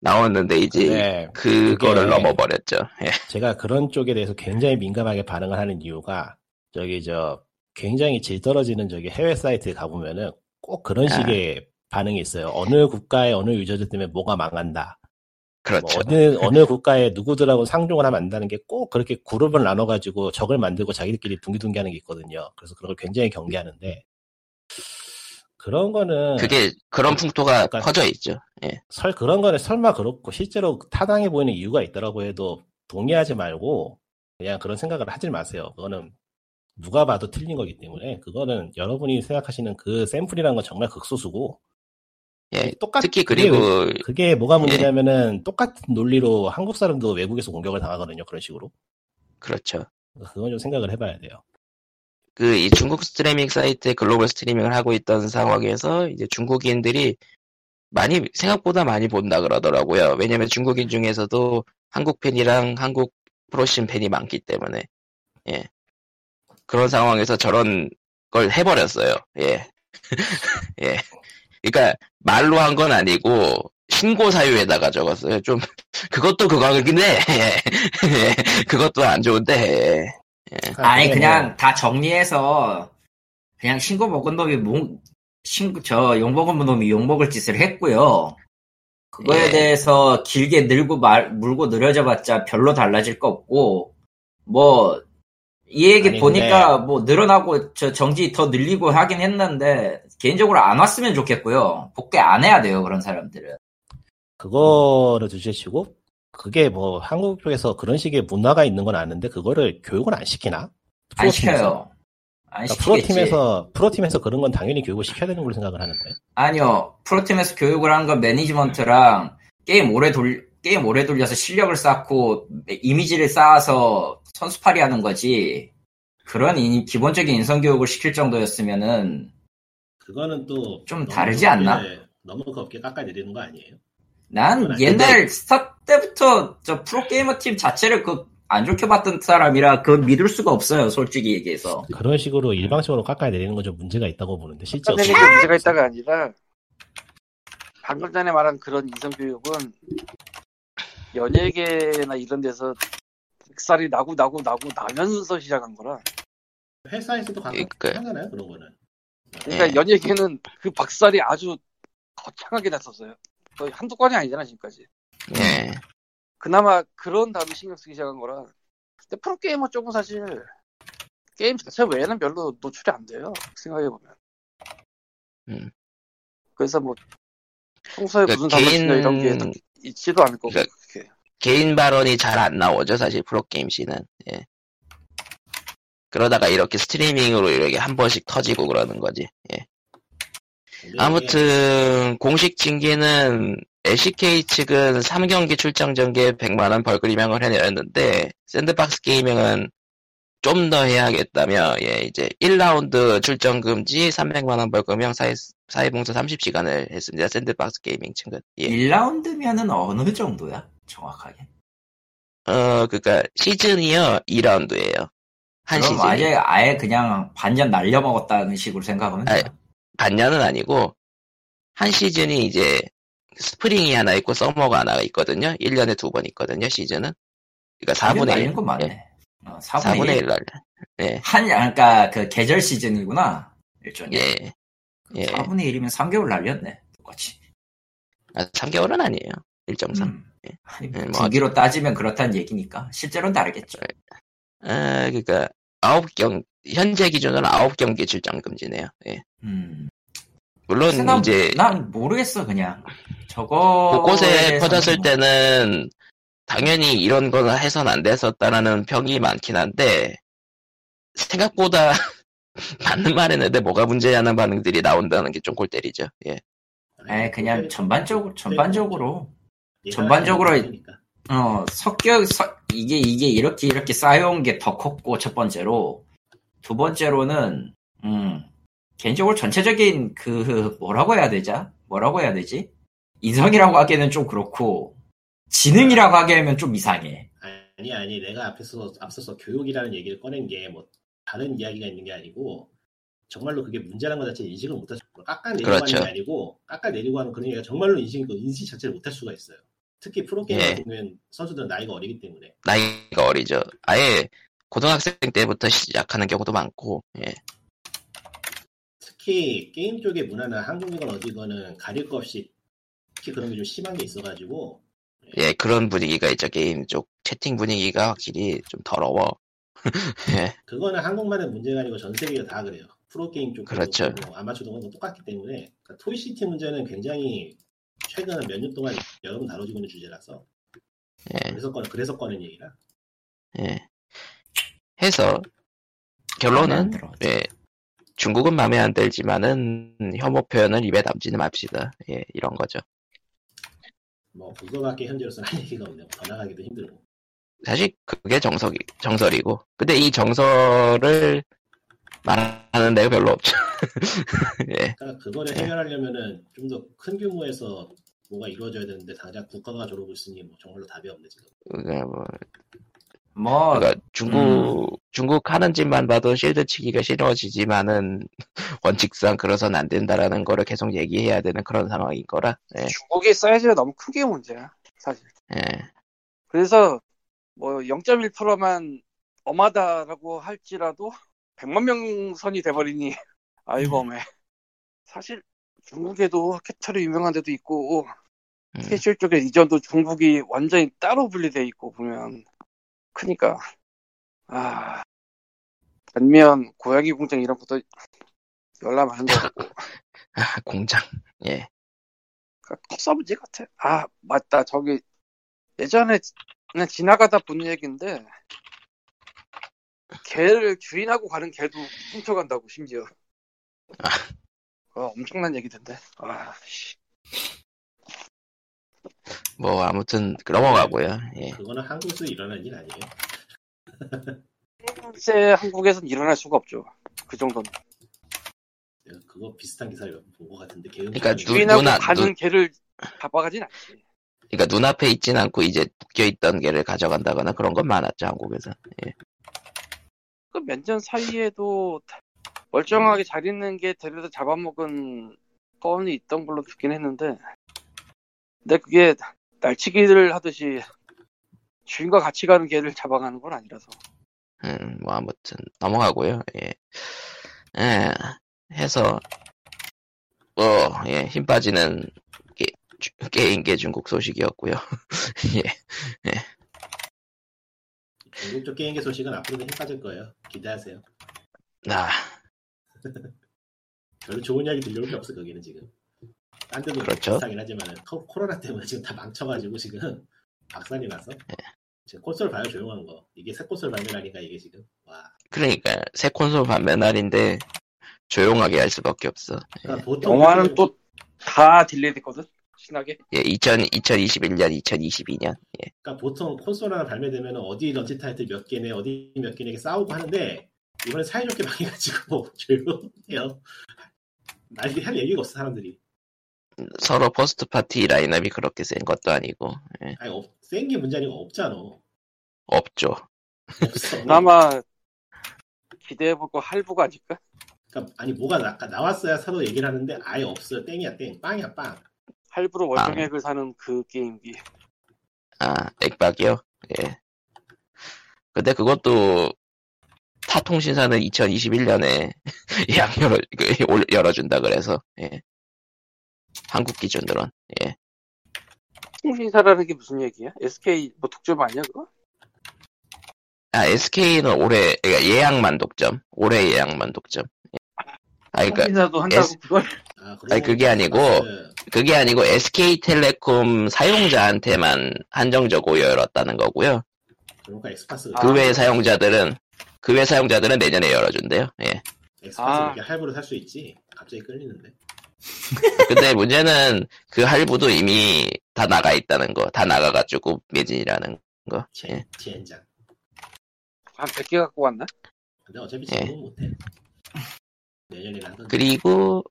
나왔는데 이제 네, 그거를 넘어버렸죠. 예. 제가 그런 쪽에 대해서 굉장히 민감하게 반응을 하는 이유가 저기 저 굉장히 질 떨어지는 저기 해외 사이트에 가보면은 꼭 그런 아. 식의 반응이 있어요. 어느 국가의 어느 유저들 때문에 뭐가 망한다. 뭐 그렇죠. 어느 어느 국가의 누구들하고 상종을 하면 안 된다는 게 꼭 그렇게 그룹을 나눠 가지고 적을 만들고 자기들끼리 둥기둥기하는 게 있거든요. 그래서 그런 걸 굉장히 경계하는데 그런 거는 그게 그런 풍토가 그러니까 퍼져 있죠. 예. 설 그런 거는 설마 그렇고 실제로 타당해 보이는 이유가 있더라고 해도 동의하지 말고 그냥 그런 생각을 하지 마세요. 그거는 누가 봐도 틀린 거기 때문에 그거는 여러분이 생각하시는 그 샘플이라는 건 정말 극소수고 예. 똑같 특히 그게 그리고 왜- 그게 뭐가 문제냐면은 똑같은 논리로 한국 사람도 외국에서 공격을 당하거든요. 그런 식으로. 그렇죠. 그건 좀 생각을 해봐야 돼요. 그 이 중국 스트리밍 사이트에 글로벌 스트리밍을 하고 있던 상황에서 이제 중국인들이 많이 생각보다 많이 본다 그러더라고요. 왜냐면 중국인 중에서도 한국 팬이랑 한국 프로신 팬이 많기 때문에 예 그런 상황에서 저런 걸 해버렸어요. 예 예. 그러니까 말로 한 건 아니고 신고 사유에다가 적었어요. 좀 그것도 그거긴 해. 예. 그것도 안 좋은데. 아니 그게 그냥 뭐다 정리해서 그냥 신고 먹은 놈이 몽 신고 저 욕먹은 놈이 욕먹을 짓을 했고요. 그거에 예. 대해서 길게 늘고 말 물고 늘어져봤자 별로 달라질 거 없고 뭐 이 얘기 아니, 보니까 뭐 늘어나고 저 정지 더 늘리고 하긴 했는데 개인적으로 안 왔으면 좋겠고요. 복귀 안 해야 돼요 그런 사람들은. 그거를 둘째치고 그게 뭐 한국 쪽에서 그런 식의 문화가 있는 건 아는데 그거를 교육을 안 시키나? 안? 시켜요. 안 그러니까. 프로팀에서 프로팀에서 그런 건 당연히 교육을 시켜야 되는 걸로 생각을 하는데. 아니요. 프로팀에서 교육을 한건 매니지먼트랑 게임 오래 돌, 게임 오래 돌려서 실력을 쌓고 이미지를 쌓아서 선수팔이 하는 거지. 그런 인- 기본적인 인성교육을 시킬 정도였으면은 그거는 또 좀 다르지 않나? 겁게- 너무 그렇게 깎아내리는 거 아니에요? 난 옛날 스타 때부터 저 프로게이머 팀 자체를 그 안 좋게 봤던 사람이라 그 믿을 수가 없어요. 솔직히 얘기해서. 그런 식으로 일방적으로 깎아내리는 건 좀 문제가 있다고 보는데 실제 깎아내는 게 문제가 있다가 아니라 방금 전에 말한 그런 이성 교육은 연예계나 이런 데서 빅살이 나고 나고 나고 나면서 시작한 거라 회사에서도 가끔 그러니까- 하잖아요 그런 거는. 그러니까 예. 연예계는 그 박살이 아주 거창하게 났었어요 거의 한두 건이 아니잖아 지금까지 예. 그나마 그런 다음에 신경 쓰기 시작한 거라 근데 프로게이머 쪽은 사실 게임 자체 외에는 별로 노출이 안 돼요 생각해 보면 음. 그래서 뭐 평소에 그러니까 무슨 담론이나 이런 게 개인- 딱 있지도 않을 거고 그러니까 그렇게 개인 발언이 잘 안 나오죠, 사실 프로게임 scene은. 예. 그러다가 이렇게 스트리밍으로 이렇게 한 번씩 터지고 그러는 거지. 예. 근데 아무튼 공식 징계는 LCK 측은 3경기 출장 정지 100만원 벌금형을 해내렸는데 샌드박스 게이밍은 좀 더 해야겠다며 예 이제 1라운드 출전 금지 300만원 벌금형 사회, 사회봉사 30시간을 했습니다 샌드박스 게이밍 측은 예. 1라운드면은 어느 정도야? 정확하게. 어 그니까 시즌이요 2라운드예요 한 그럼 시즌이 아예 아예 그냥 반년 날려먹었다는 식으로 생각하면 돼요. 반년은 아니고 한 시즌이 이제 스프링이 하나 있고 서머가 하나 있거든요. 1년에 두 번 있거든요, 시즌은. 그러니까 4분의 1. 날리는 건 맞네. 어, 4분의, 4분의 1. 1 날려. 한 그러니까 그 계절 시즌이구나 일종의. 예. 예. 4분의 1이면 3개월 날렸네. 똑같이. 아, 3개월은 아니에요. 일정상. 음. 아니, 예, 뭐 분기로 따지면 그렇다는 얘기니까 실제로는 다르겠죠. 아, 그니까, 아홉 경, 현재 기준으로 아홉 경기 출장 금지네요. 예. 음. 물론, 난, 이제, 난 모르겠어 그냥 저거 곳곳에 퍼졌을 때는, 당연히 이런 거는 해선 안 됐었다라는 평이 많긴 한데, 생각보다, 맞는 말 했는데 뭐가 문제냐는 반응들이 나온다는 게 좀 골 때리죠. 예. 에 그냥 전반적으로 전반적으로 얘가 전반적으로 잘못하니까. 어 섞여 서- 이게 이게 이렇게 이렇게 쌓여온 게 더 컸고 첫 번째로. 두 번째로는 음 개인적으로 전체적인 그 뭐라고 해야 되자 뭐라고 해야 되지? 인성이라고 하기에는 좀 그렇고 지능이라고 하기에는 좀 이상해. 아니 아니 내가 앞에서 앞서서 교육이라는 얘기를 꺼낸 게 뭐 다른 이야기가 있는 게 아니고 정말로 그게 문제라는 것 자체 인식을 못할 수 깎아내리고 그렇죠. 하는 게 아니고 깎아내리고 하는 그런 얘기가 정말로 인식 그 인식 자체를 못할 수가 있어요. 특히 프로게이머 예. 보면 선수들은 나이가 어리기 때문에 나이가 어리죠. 아예, 고등학생 때부터 시작하는 경우도 많고, 예. 특히 게임 쪽의 문화는 한국이건 어디건은 가릴 거 없이 특히 그런 게 좀 심한 게 있어가지고 예, 그런 분위기가 있죠. 게임 쪽 채팅 분위기가 확실히 좀 더러워. 예, 그거는 한국만의 문제가 아니고 전 세계가 다 그래요. 프로게임 쪽 그렇죠. 뭐 아마추어도 똑같기 때문에 그러니까 toxicity 문제는 굉장히 최근 몇 년 동안 여러 번 다뤄지고 있는 주제라서 예, 그래서 꺼 그래서 꺼낸 얘기라. 예. 해서 결론은. 예, 중국은 마음에 안 들지만은 혐오 표현을 입에 담지는 맙시다. 예, 이런 거죠. 뭐 그거밖에 현재로서는 할 얘기가 없네요. 더 나가기도 힘들고. 사실 그게 정석이 정설이고, 근데 이 정설을 말하는 데가 별로 없죠. 예, 그러니까 그거를 네. 해결하려면은 좀 더 큰 규모에서 뭐가 이루어져야 되는데 당장 국가가 저러고 있으니 뭐 정말로 답이 없네 지금. 그러니까 뭐 뭐 그러니까 중국 중국 하는 짓만 봐도 실드 치기가 싫어지지만은 원칙상 그래서는 안 된다라는 거를 계속 얘기해야 되는 그런 상황인 거라. 예, 중국의 사이즈가 너무 큰게 문제야, 사실. 예, 그래서 뭐 0.1%만 엄하다라고 할지라도 100만 명 선이 돼버리니 아이고 엄해. 사실 중국에도 캐터리 유명한 데도 있고 음, 캐실 쪽에 이전도 중국이 완전히 따로 분리돼 있고 보면 크니까 아 반면 고양이 공장 이런 것도 열나 많은 거 같고 아, 공장. 예, 그러니까 문제 같아. 아 맞다 저기 예전에 그냥 지나가다 본 얘기인데 개를 주인하고 가는 개도 훔쳐간다고 심지어. 어, 엄청난 얘기던데. 아, 씨. 뭐 아무튼 넘어가고요. 예, 그거는 한국에서 일어나는 일 아니에요. 현재 한국에선 일어날 수가 없죠. 그 정도는. 내가 그거 비슷한 기사를 본 것 같은데 개 그러니까 주인하고 누나, 가는 눈- 개를 잡아가진 않지. 그러니까 눈앞에 있진 않고 이제 묶여 있던 개를 가져간다거나 그런 건 많았죠 한국에서. 그 몇 년 사이에도 멀쩡하게 잘 있는 게 데려다 잡아먹은 건이 있던 걸로 듣긴 했는데. 근데 그게 날치기를 하듯이 주인과 같이 가는 개를 잡아가는 건 아니라서. 음, 뭐 아무튼 넘어가고요. 예, 예, 해서 뭐 예, 힘 빠지는 게, 주- 게임계 중국 소식이었고요. 예, 중국 쪽 게임계 소식은 앞으로도 힘 빠질 거예요. 기대하세요. 아, 별로 좋은 이야기 들려올 게 없어 거기는 지금. 딴 데도 그렇죠. 비슷하긴 하지만 코로나 때문에 지금 다 망쳐가지고 지금 박살이 나서 지금 콘솔 봐요 조용한 거 이게 새 콘솔 발매라니까 이게 지금 와 그러니까 새 콘솔 판매 날인데 조용하게 할 수밖에 없어. 그러니까 보통 영화는 또 다 delay 됐거든 신나게 예, 2000, 2021년, 2022년. 예, 그러니까 보통 콘솔 하나 발매되면 어디 launch title 몇 개네 어디 몇 개네 싸우고 하는데 이번엔 사이좋게 망해가지고 조용해요 날할 얘기가 없어 사람들이 서로 first party 라인업이 그렇게 센 것도 아니고 예, 아니 센게 문제 아니고 없잖아 없죠. 기대해볼 거 할부가 아닐까? 그러니까 아니 뭐가 나, 나왔어야 사도 얘기를 하는데 아예 없어요. 땡이야 땡. 빵이야 빵. 할부로 월정액을 사는 그 게임기. 아, 액박이요? 예. 근데 그것도 타 통신사는 2021년에 예약 열어, 그, 올- 열어준다 그래서, 예. 한국 기준으론, 예. 통신사라는 게 무슨 얘기야? SK 뭐 독점 아니야 그거? 아, SK는 올해, 그러니까 예약만 독점. 올해 예약만 독점. 예. 아, 그니까, 통신사도 한다고 S- 그걸 아, 아니, 그게 아니고 엑스박스 그게 아니고 SK텔레콤 사용자한테만 한정적으로 열었다는 거고요. 그러니까 엑스박스 그 아. 외의 사용자들은, 그 외 사용자들은 내년에 열어준대요. 예. 엑스박스 아. 이렇게 할부로 살 수 있지. 갑자기 끌리는데. 근데 문제는 그 할부도 이미 다 나가 있다는 거, 다 나가가지고 매진이라는 거. 제, 예. 젠장. 한 100개 갖고 왔나? 근데 어차피 예. 지금은 못해. 그리고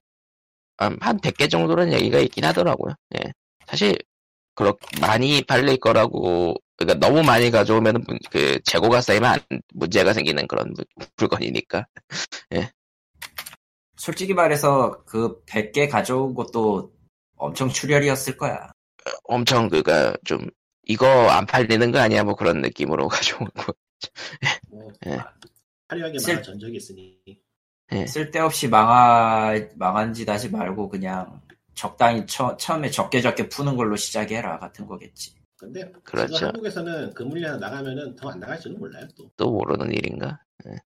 음, 한 100개 정도는 얘기가 있긴 하더라고요. 예. 사실 그렇게 많이 팔릴 거라고 그러니까 너무 많이 가져오면 그 재고가 쌓이면 안- 문제가 생기는 그런 물- 물건이니까. 솔직히 말해서 그 100개 가져온 것도 엄청 출혈이었을 거야. 엄청 그가 좀 이거 안 팔리는 거 아니야 뭐 그런 느낌으로 가져온 거. 뭐 예. 아, 화려하게 쓸- 망한 전적이 있으니. 쓸데없이 망하, 망한 짓 하지 말고 그냥 적당히 처, 처음에 적게 적게 푸는 걸로 시작해라 같은 거겠지. 근데 그렇죠. 지금 한국에서는 그 물량 나가면은 더 안 나갈지는 몰라요 또. 또 모르는 일인가. 그러니까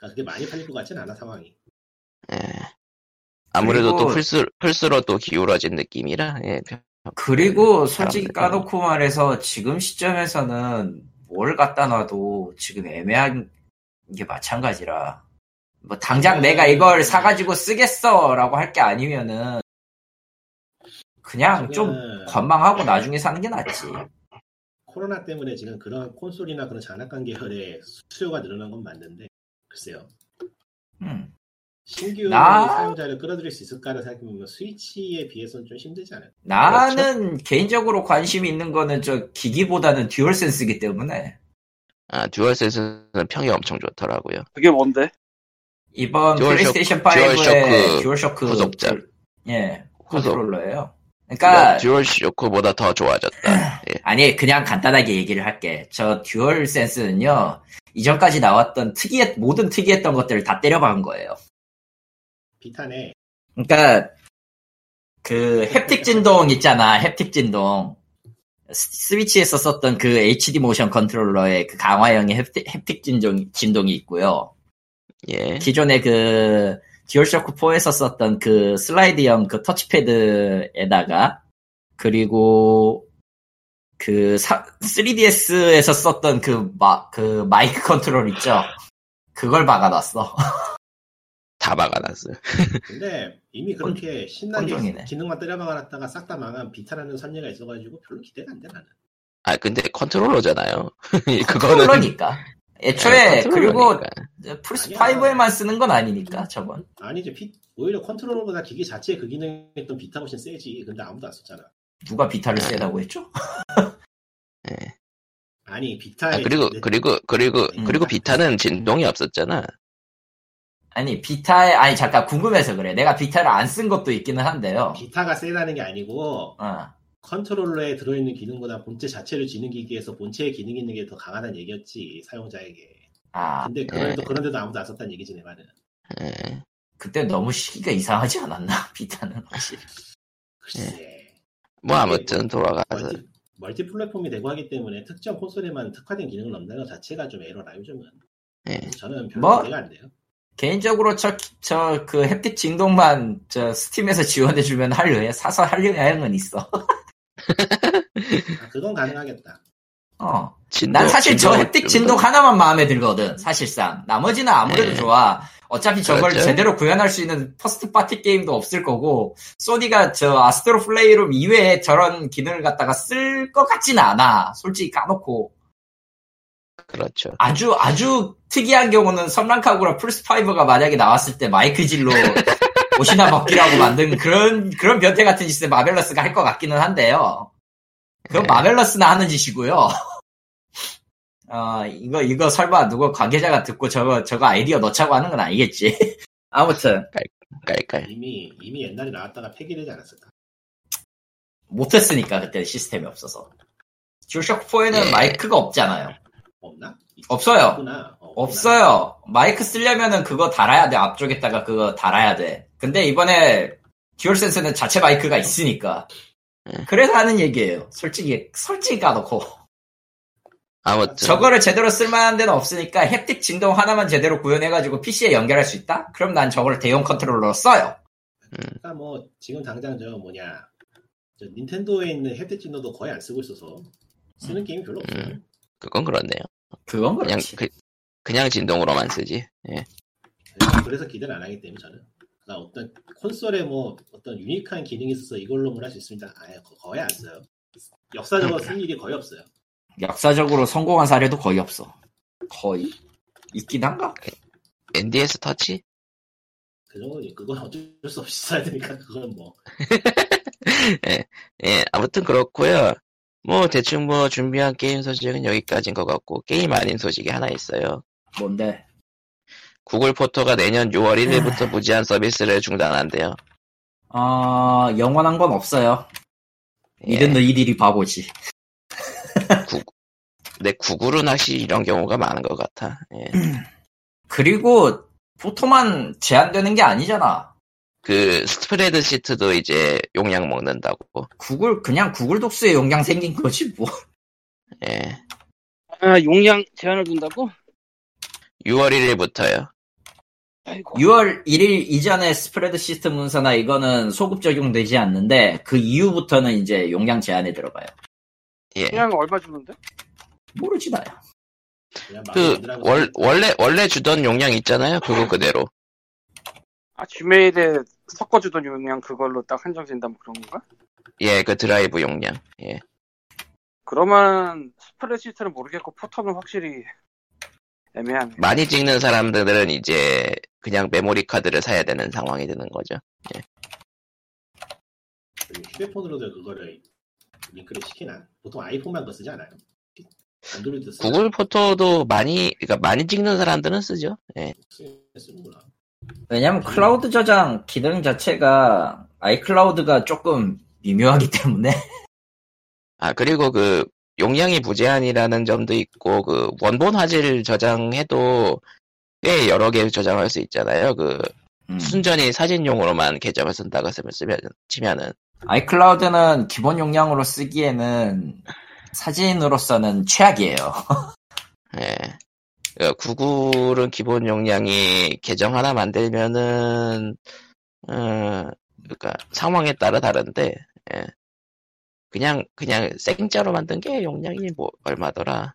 그게 많이 팔릴 것 같진 않아 상황이. 예. 아무래도 또 그리고- 플스 플스로 또 기울어진 느낌이라 예. 그리고 솔직히 사람들 까놓고 말해서 지금 시점에서는 뭘 갖다 놔도 지금 애매한 게 마찬가지라. 뭐 당장 내가 이걸 사가지고 쓰겠어라고 할 게 아니면은 그냥 좀 관망하고 나중에 사는 게 낫지. 코로나 때문에 지금 그런 콘솔이나 그런 장난감 계열의 수요가 늘어난 건 맞는데 글쎄요. 음. 신규 나- 사용자를 끌어들일 수 있을까를 생각해보면 스위치에 비해서는 좀 힘들지 않아요? 나는 개인적으로 관심 있는 거는 저 기기보다는 듀얼 센스기 때문에 아 듀얼 센스는 평이 엄청 좋더라고요. 그게 뭔데? 이번 듀얼쇼크- 플레이스테이션 5의 듀얼쇼크. 그- 예. 컨트롤러예요. 그러니까 듀얼 쇼크보다 더 좋아졌다. 예. 아니 그냥 간단하게 얘기를 할게. 저 듀얼 센스는요 이전까지 나왔던 특이했 모든 특이했던 것들을 다 때려박은 거예요. 비탄에 그러니까 그 haptic 진동 있잖아 haptic 진동 스- 스위치에서 썼던 그 HD 모션 컨트롤러의 그 강화형의 haptic, haptic 진동, 진동이 있고요. 예. 기존의 그 듀얼쇼크 4에서 썼던 그 슬라이드형 그 터치패드에다가 그리고 그 3DS에서 썼던 그, 마, 그 마이크 컨트롤 있죠? 그걸 박아놨어. 다 박아놨어요. 근데 이미 그렇게 신나게 혼종이네. 기능만 때려 박아놨다가 싹 다 망한 비타라는 선례가 있어가지고 별로 기대가 안 돼 나는. 아 근데 컨트롤러잖아요. 그거는 컨트롤러니까. 애초에 네, 그리고. 플스 아니야. 5에만 쓰는 건 아니니까 저건. 아니지 비- 오히려 컨트롤러보다 기기 자체에 그 기능했던 비타 훨씬 세지. 근데 아무도 안 썼잖아. 누가 비타를 세다고 했죠? 예. 아니 비타에 아, 그리고 내- 그리고 그리고 음. 그리고 비타는 진동이 없었잖아. 아니 비타에 아니 잠깐 궁금해서 그래. 내가 비타를 안 쓴 것도 있기는 한데요. 비타가 세다는 게 아니고 어. 컨트롤러에 들어있는 기능보다 본체 자체를 지는 기기에서 본체의 기능이 있는 게 더 강하다는 얘기였지 사용자에게. 아 근데 그런데도 그런데도 아무도 안 썼다는 얘기지 내 말은. 예. 그때 너무 시기가 이상하지 않았나 비타는 사실. 글쎄. 뭐 이게 아무튼 돌아가서 멀티, 멀티 플랫폼이 되고 하기 때문에 특정 콘솔에만 특화된 기능을 넣는다는 것 자체가 좀 에러라 요즘은. 예. 저는 별로 뭐? 기대가 안 돼요. 개인적으로 저 저 그 haptic 진동만 저 스팀에서 지원해주면 할 의, 사서 할 의향은 있어. 아, 그건 가능하겠다. 어. 진동, 난 사실 저 haptic 좀 진동 더- 하나만 마음에 들거든, 사실상. 나머지는 아무래도 네. 좋아. 어차피 저걸 그렇죠. 제대로 구현할 수 있는 first party 게임도 없을 거고, 소니가 저 아스트로 플레이룸 이외에 저런 기능을 갖다가 쓸 것 같지는 않아. 솔직히 까놓고. 그렇죠. 아주, 아주 특이한 경우는 섬란카구라 플스5가 만약에 나왔을 때 마이크 질로 옷이나 벗기라고 만든 그런, 그런 변태 같은 짓을 마벨러스가 할 것 같기는 한데요. 그건 네. 마벨러스나 하는 짓이고요. 어, 이거, 이거 설마 누구 관계자가 듣고 저거, 저거 아이디어 넣자고 하는 건 아니겠지. 아무튼, 깔깔. 이미 이미 옛날에 나왔다가 폐기되지 않았을까? 못했으니까, 그때 시스템이 없어서. 듀쇼크4에는 예. 마이크가 없잖아요. 없나? 없어요. 없구나. 어, 없구나. 없어요. 마이크 쓰려면은 그거 달아야 돼. 앞쪽에다가 그거 달아야 돼. 근데 이번에 듀얼센스는 자체 마이크가 있으니까. 음. 그래서 하는 얘기예요. 솔직히, 솔직히 까놓고. 아무튼 저거를 제대로 쓸만한 데는 없으니까 haptic 진동 하나만 제대로 구현해가지고 PC에 연결할 수 있다? 그럼 난 저걸 대용 컨트롤러로 써요. 그러니까 뭐 지금 당장 저 뭐냐 저 닌텐도에 있는 haptic 진동도 거의 안 쓰고 있어서 쓰는 게임이 별로 없어요. 음. 그건 그렇네요. 그건 그렇지. 그, 그냥 진동으로만 쓰지. 예. 그래서- 그래서 기대를 안 하기 때문에 저는 그러니까 어떤 콘솔에 뭐 어떤 유니크한 기능이 있어서 이걸로 할수 있습니다. 아예 거- 거의 안 써요. 역사적으로 쓴 일이 거의 없어요. 역사적으로 성공한 사례도 거의 없어. 거의. 있긴 한가? NDS 터치? 그 정도니 그건 어쩔 수 없이 써야 되니까 그건 뭐 예, 아무튼 그렇고요. 뭐 대충 뭐 준비한 게임 소식은 여기까지인 것 같고 게임 아닌 소식이 하나 있어요. 뭔데? 구글 포토가 내년 6월 1일부터 무제한 서비스를 중단한대요. 어, 영원한 건 없어요. 예, 이든 너희들이 바보지. 근데 구글은 확실히 이런 경우가 많은 것 같아. 예. 그리고 포토만 제한되는 게 아니잖아. 그 스프레드 시트도 이제 용량 먹는다고. 구글 그냥 구글 독스에 용량 생긴 거지 뭐. 예. 아, 용량 제한을 둔다고? 6월 1일부터요. 아이고. 6월 1일 이전에 스프레드 시스템 문서나 이거는 소급 적용되지 않는데 그 이후부터는 이제 용량 제한에 들어가요. 예. 그냥 얼마 주는데? 모르지 나요. 그 월, 원래 원래 주던 용량 있잖아요. 그거 그대로. 아, 지메일에 섞어 주던 용량 그걸로 딱 한정 된다면 그런 건가? 예, 그 드라이브 용량. 예. 그러면 스프레드시트를 모르겠고 포토는 확실히 애매하네. 많이 찍는 사람들은 이제 그냥 메모리 카드를 사야 되는 상황이 되는 거죠. 그 휴대폰으로도 그거를 링크를 시키나 보통 아이폰만 거 쓰지 않아요? 안드로이드 쓰 구글 포토도 많이 그러니까 많이 찍는 사람들은 쓰죠. 예. 쓰는구나. 왜냐면 클라우드 저장 기능 자체가 아이클라우드가 조금 미묘하기 때문에 아 그리고 그 용량이 무제한이라는 점도 있고 그 원본 화질 저장해도 꽤 여러 개 저장할 수 있잖아요. 그 음. 순전히 사진용으로만 계정을 쓴다고 쓰면 쓰면 치면은 아이클라우드는 기본 용량으로 쓰기에는 사진으로서는 최악이에요. 예. 그 구글은 기본 용량이 계정 하나 만들면은 어 그러니까 상황에 따라 다른데 예. 그냥 그냥 생짜로 만든 게 용량이 뭐 얼마더라?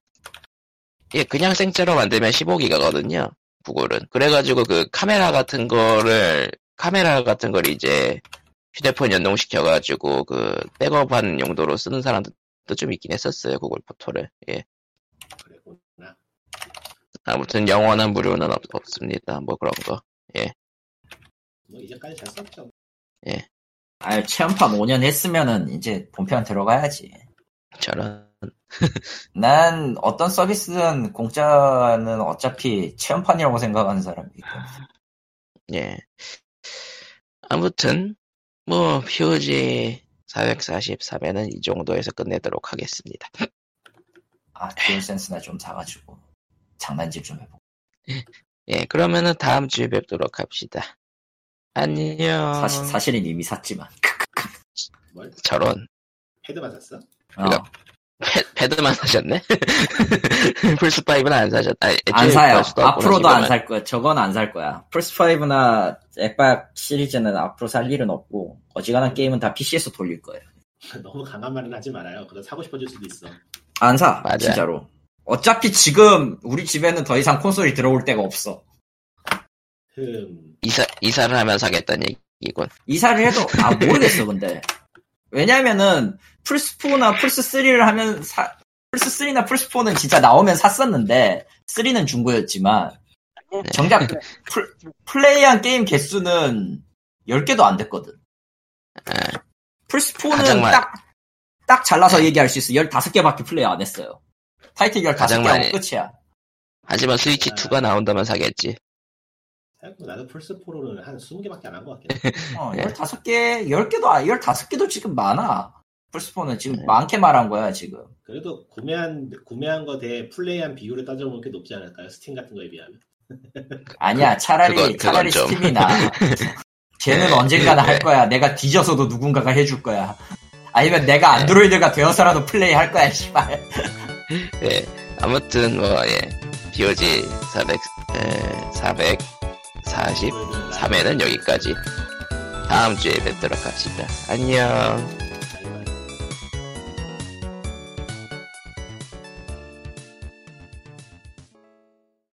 예, 그냥 생짜로 만들면 15기가거든요. 구글은. 그래가지고 그 카메라 같은 거를 카메라 같은 걸 이제 휴대폰 연동시켜가지고 그 백업하는 용도로 쓰는 사람들도 좀 있긴 했었어요. 구글 포토를. 예. 그랬구나. 아무튼 영원한 무료는 없, 없습니다. 뭐 그런 거. 뭐 이제까지 잘 썼죠. 아 체험판 5년 했으면은 이제 본편 들어가야지. 저런. 난 어떤 서비스든 공짜는 어차피 체험판이라고 생각하는 사람이기 때문에. 예. 아무튼 뭐 POG 443회는 이 정도에서 끝내도록 하겠습니다. 아 듀얼센스나 좀 사가지고 장난질 좀 해보고. 예, 그러면은 다음 주에 뵙도록 합시다. 안녕. 사실, 사실은 이미 샀지만. 뭘? 저런 헤드만 샀어? 어, 패, 패드만 사셨네? 플스5는 안 사셨, 아니, 안 사요. 앞으로도 안. 살 거야. 저건 안 살 거야. 플스5나 엑박 시리즈는 앞으로 살 일은 없고, 어지간한 게임은 다 PC에서 돌릴 거예요. 너무 강한 말은 하지 말아요. 그거 사고 싶어질 수도 있어. 안 사. 맞아요. 진짜로. 어차피 지금 우리 집에는 더 이상 콘솔이 들어올 데가 없어. 흠. 이사, 이사를 하면 사겠다는 얘기군. 이사를 해도 아 모르겠어 근데 왜냐면은 플스4나 플스3를 하면 사, 플스3나 플스4는 진짜 나오면 샀었는데 3는 중고였지만 정작 플, 플레이한 게임 개수는 10개도 안 됐거든 예. 플스4는 가장 많- 딱, 딱 잘라서 얘기할 수 있어 15개밖에 플레이 안 했어요 타이틀 15개 가장 하고 끝이야. 하지만 스위치 2가 나온다면 사겠지. 나도 플스4로는 한 20개밖에 안 한 것 같긴 해. 어, 네. 15개, 10개도, 15개도 지금 많아. 플스4는 지금 네. 많게 말한 거야, 지금. 그래도 구매한 구매한 거 대 플레이한 비율을 따져보면 꽤 높지 않을까요? 스팀 같은 거에 비하면. 아니야, 차라리, 그건- 그건 차라리 좀. 스팀이 나. 걔는 네. 언젠가는 할 거야. 내가 뒤져서도 누군가가 해줄 거야. 아니면 내가 안드로이드가 되어서라도 플레이 할 거야, 씨발. 예. 아무튼 뭐 예. POG 400 에, 443회는 여기까지. 다음 주에 뵙도록 합시다. 안녕.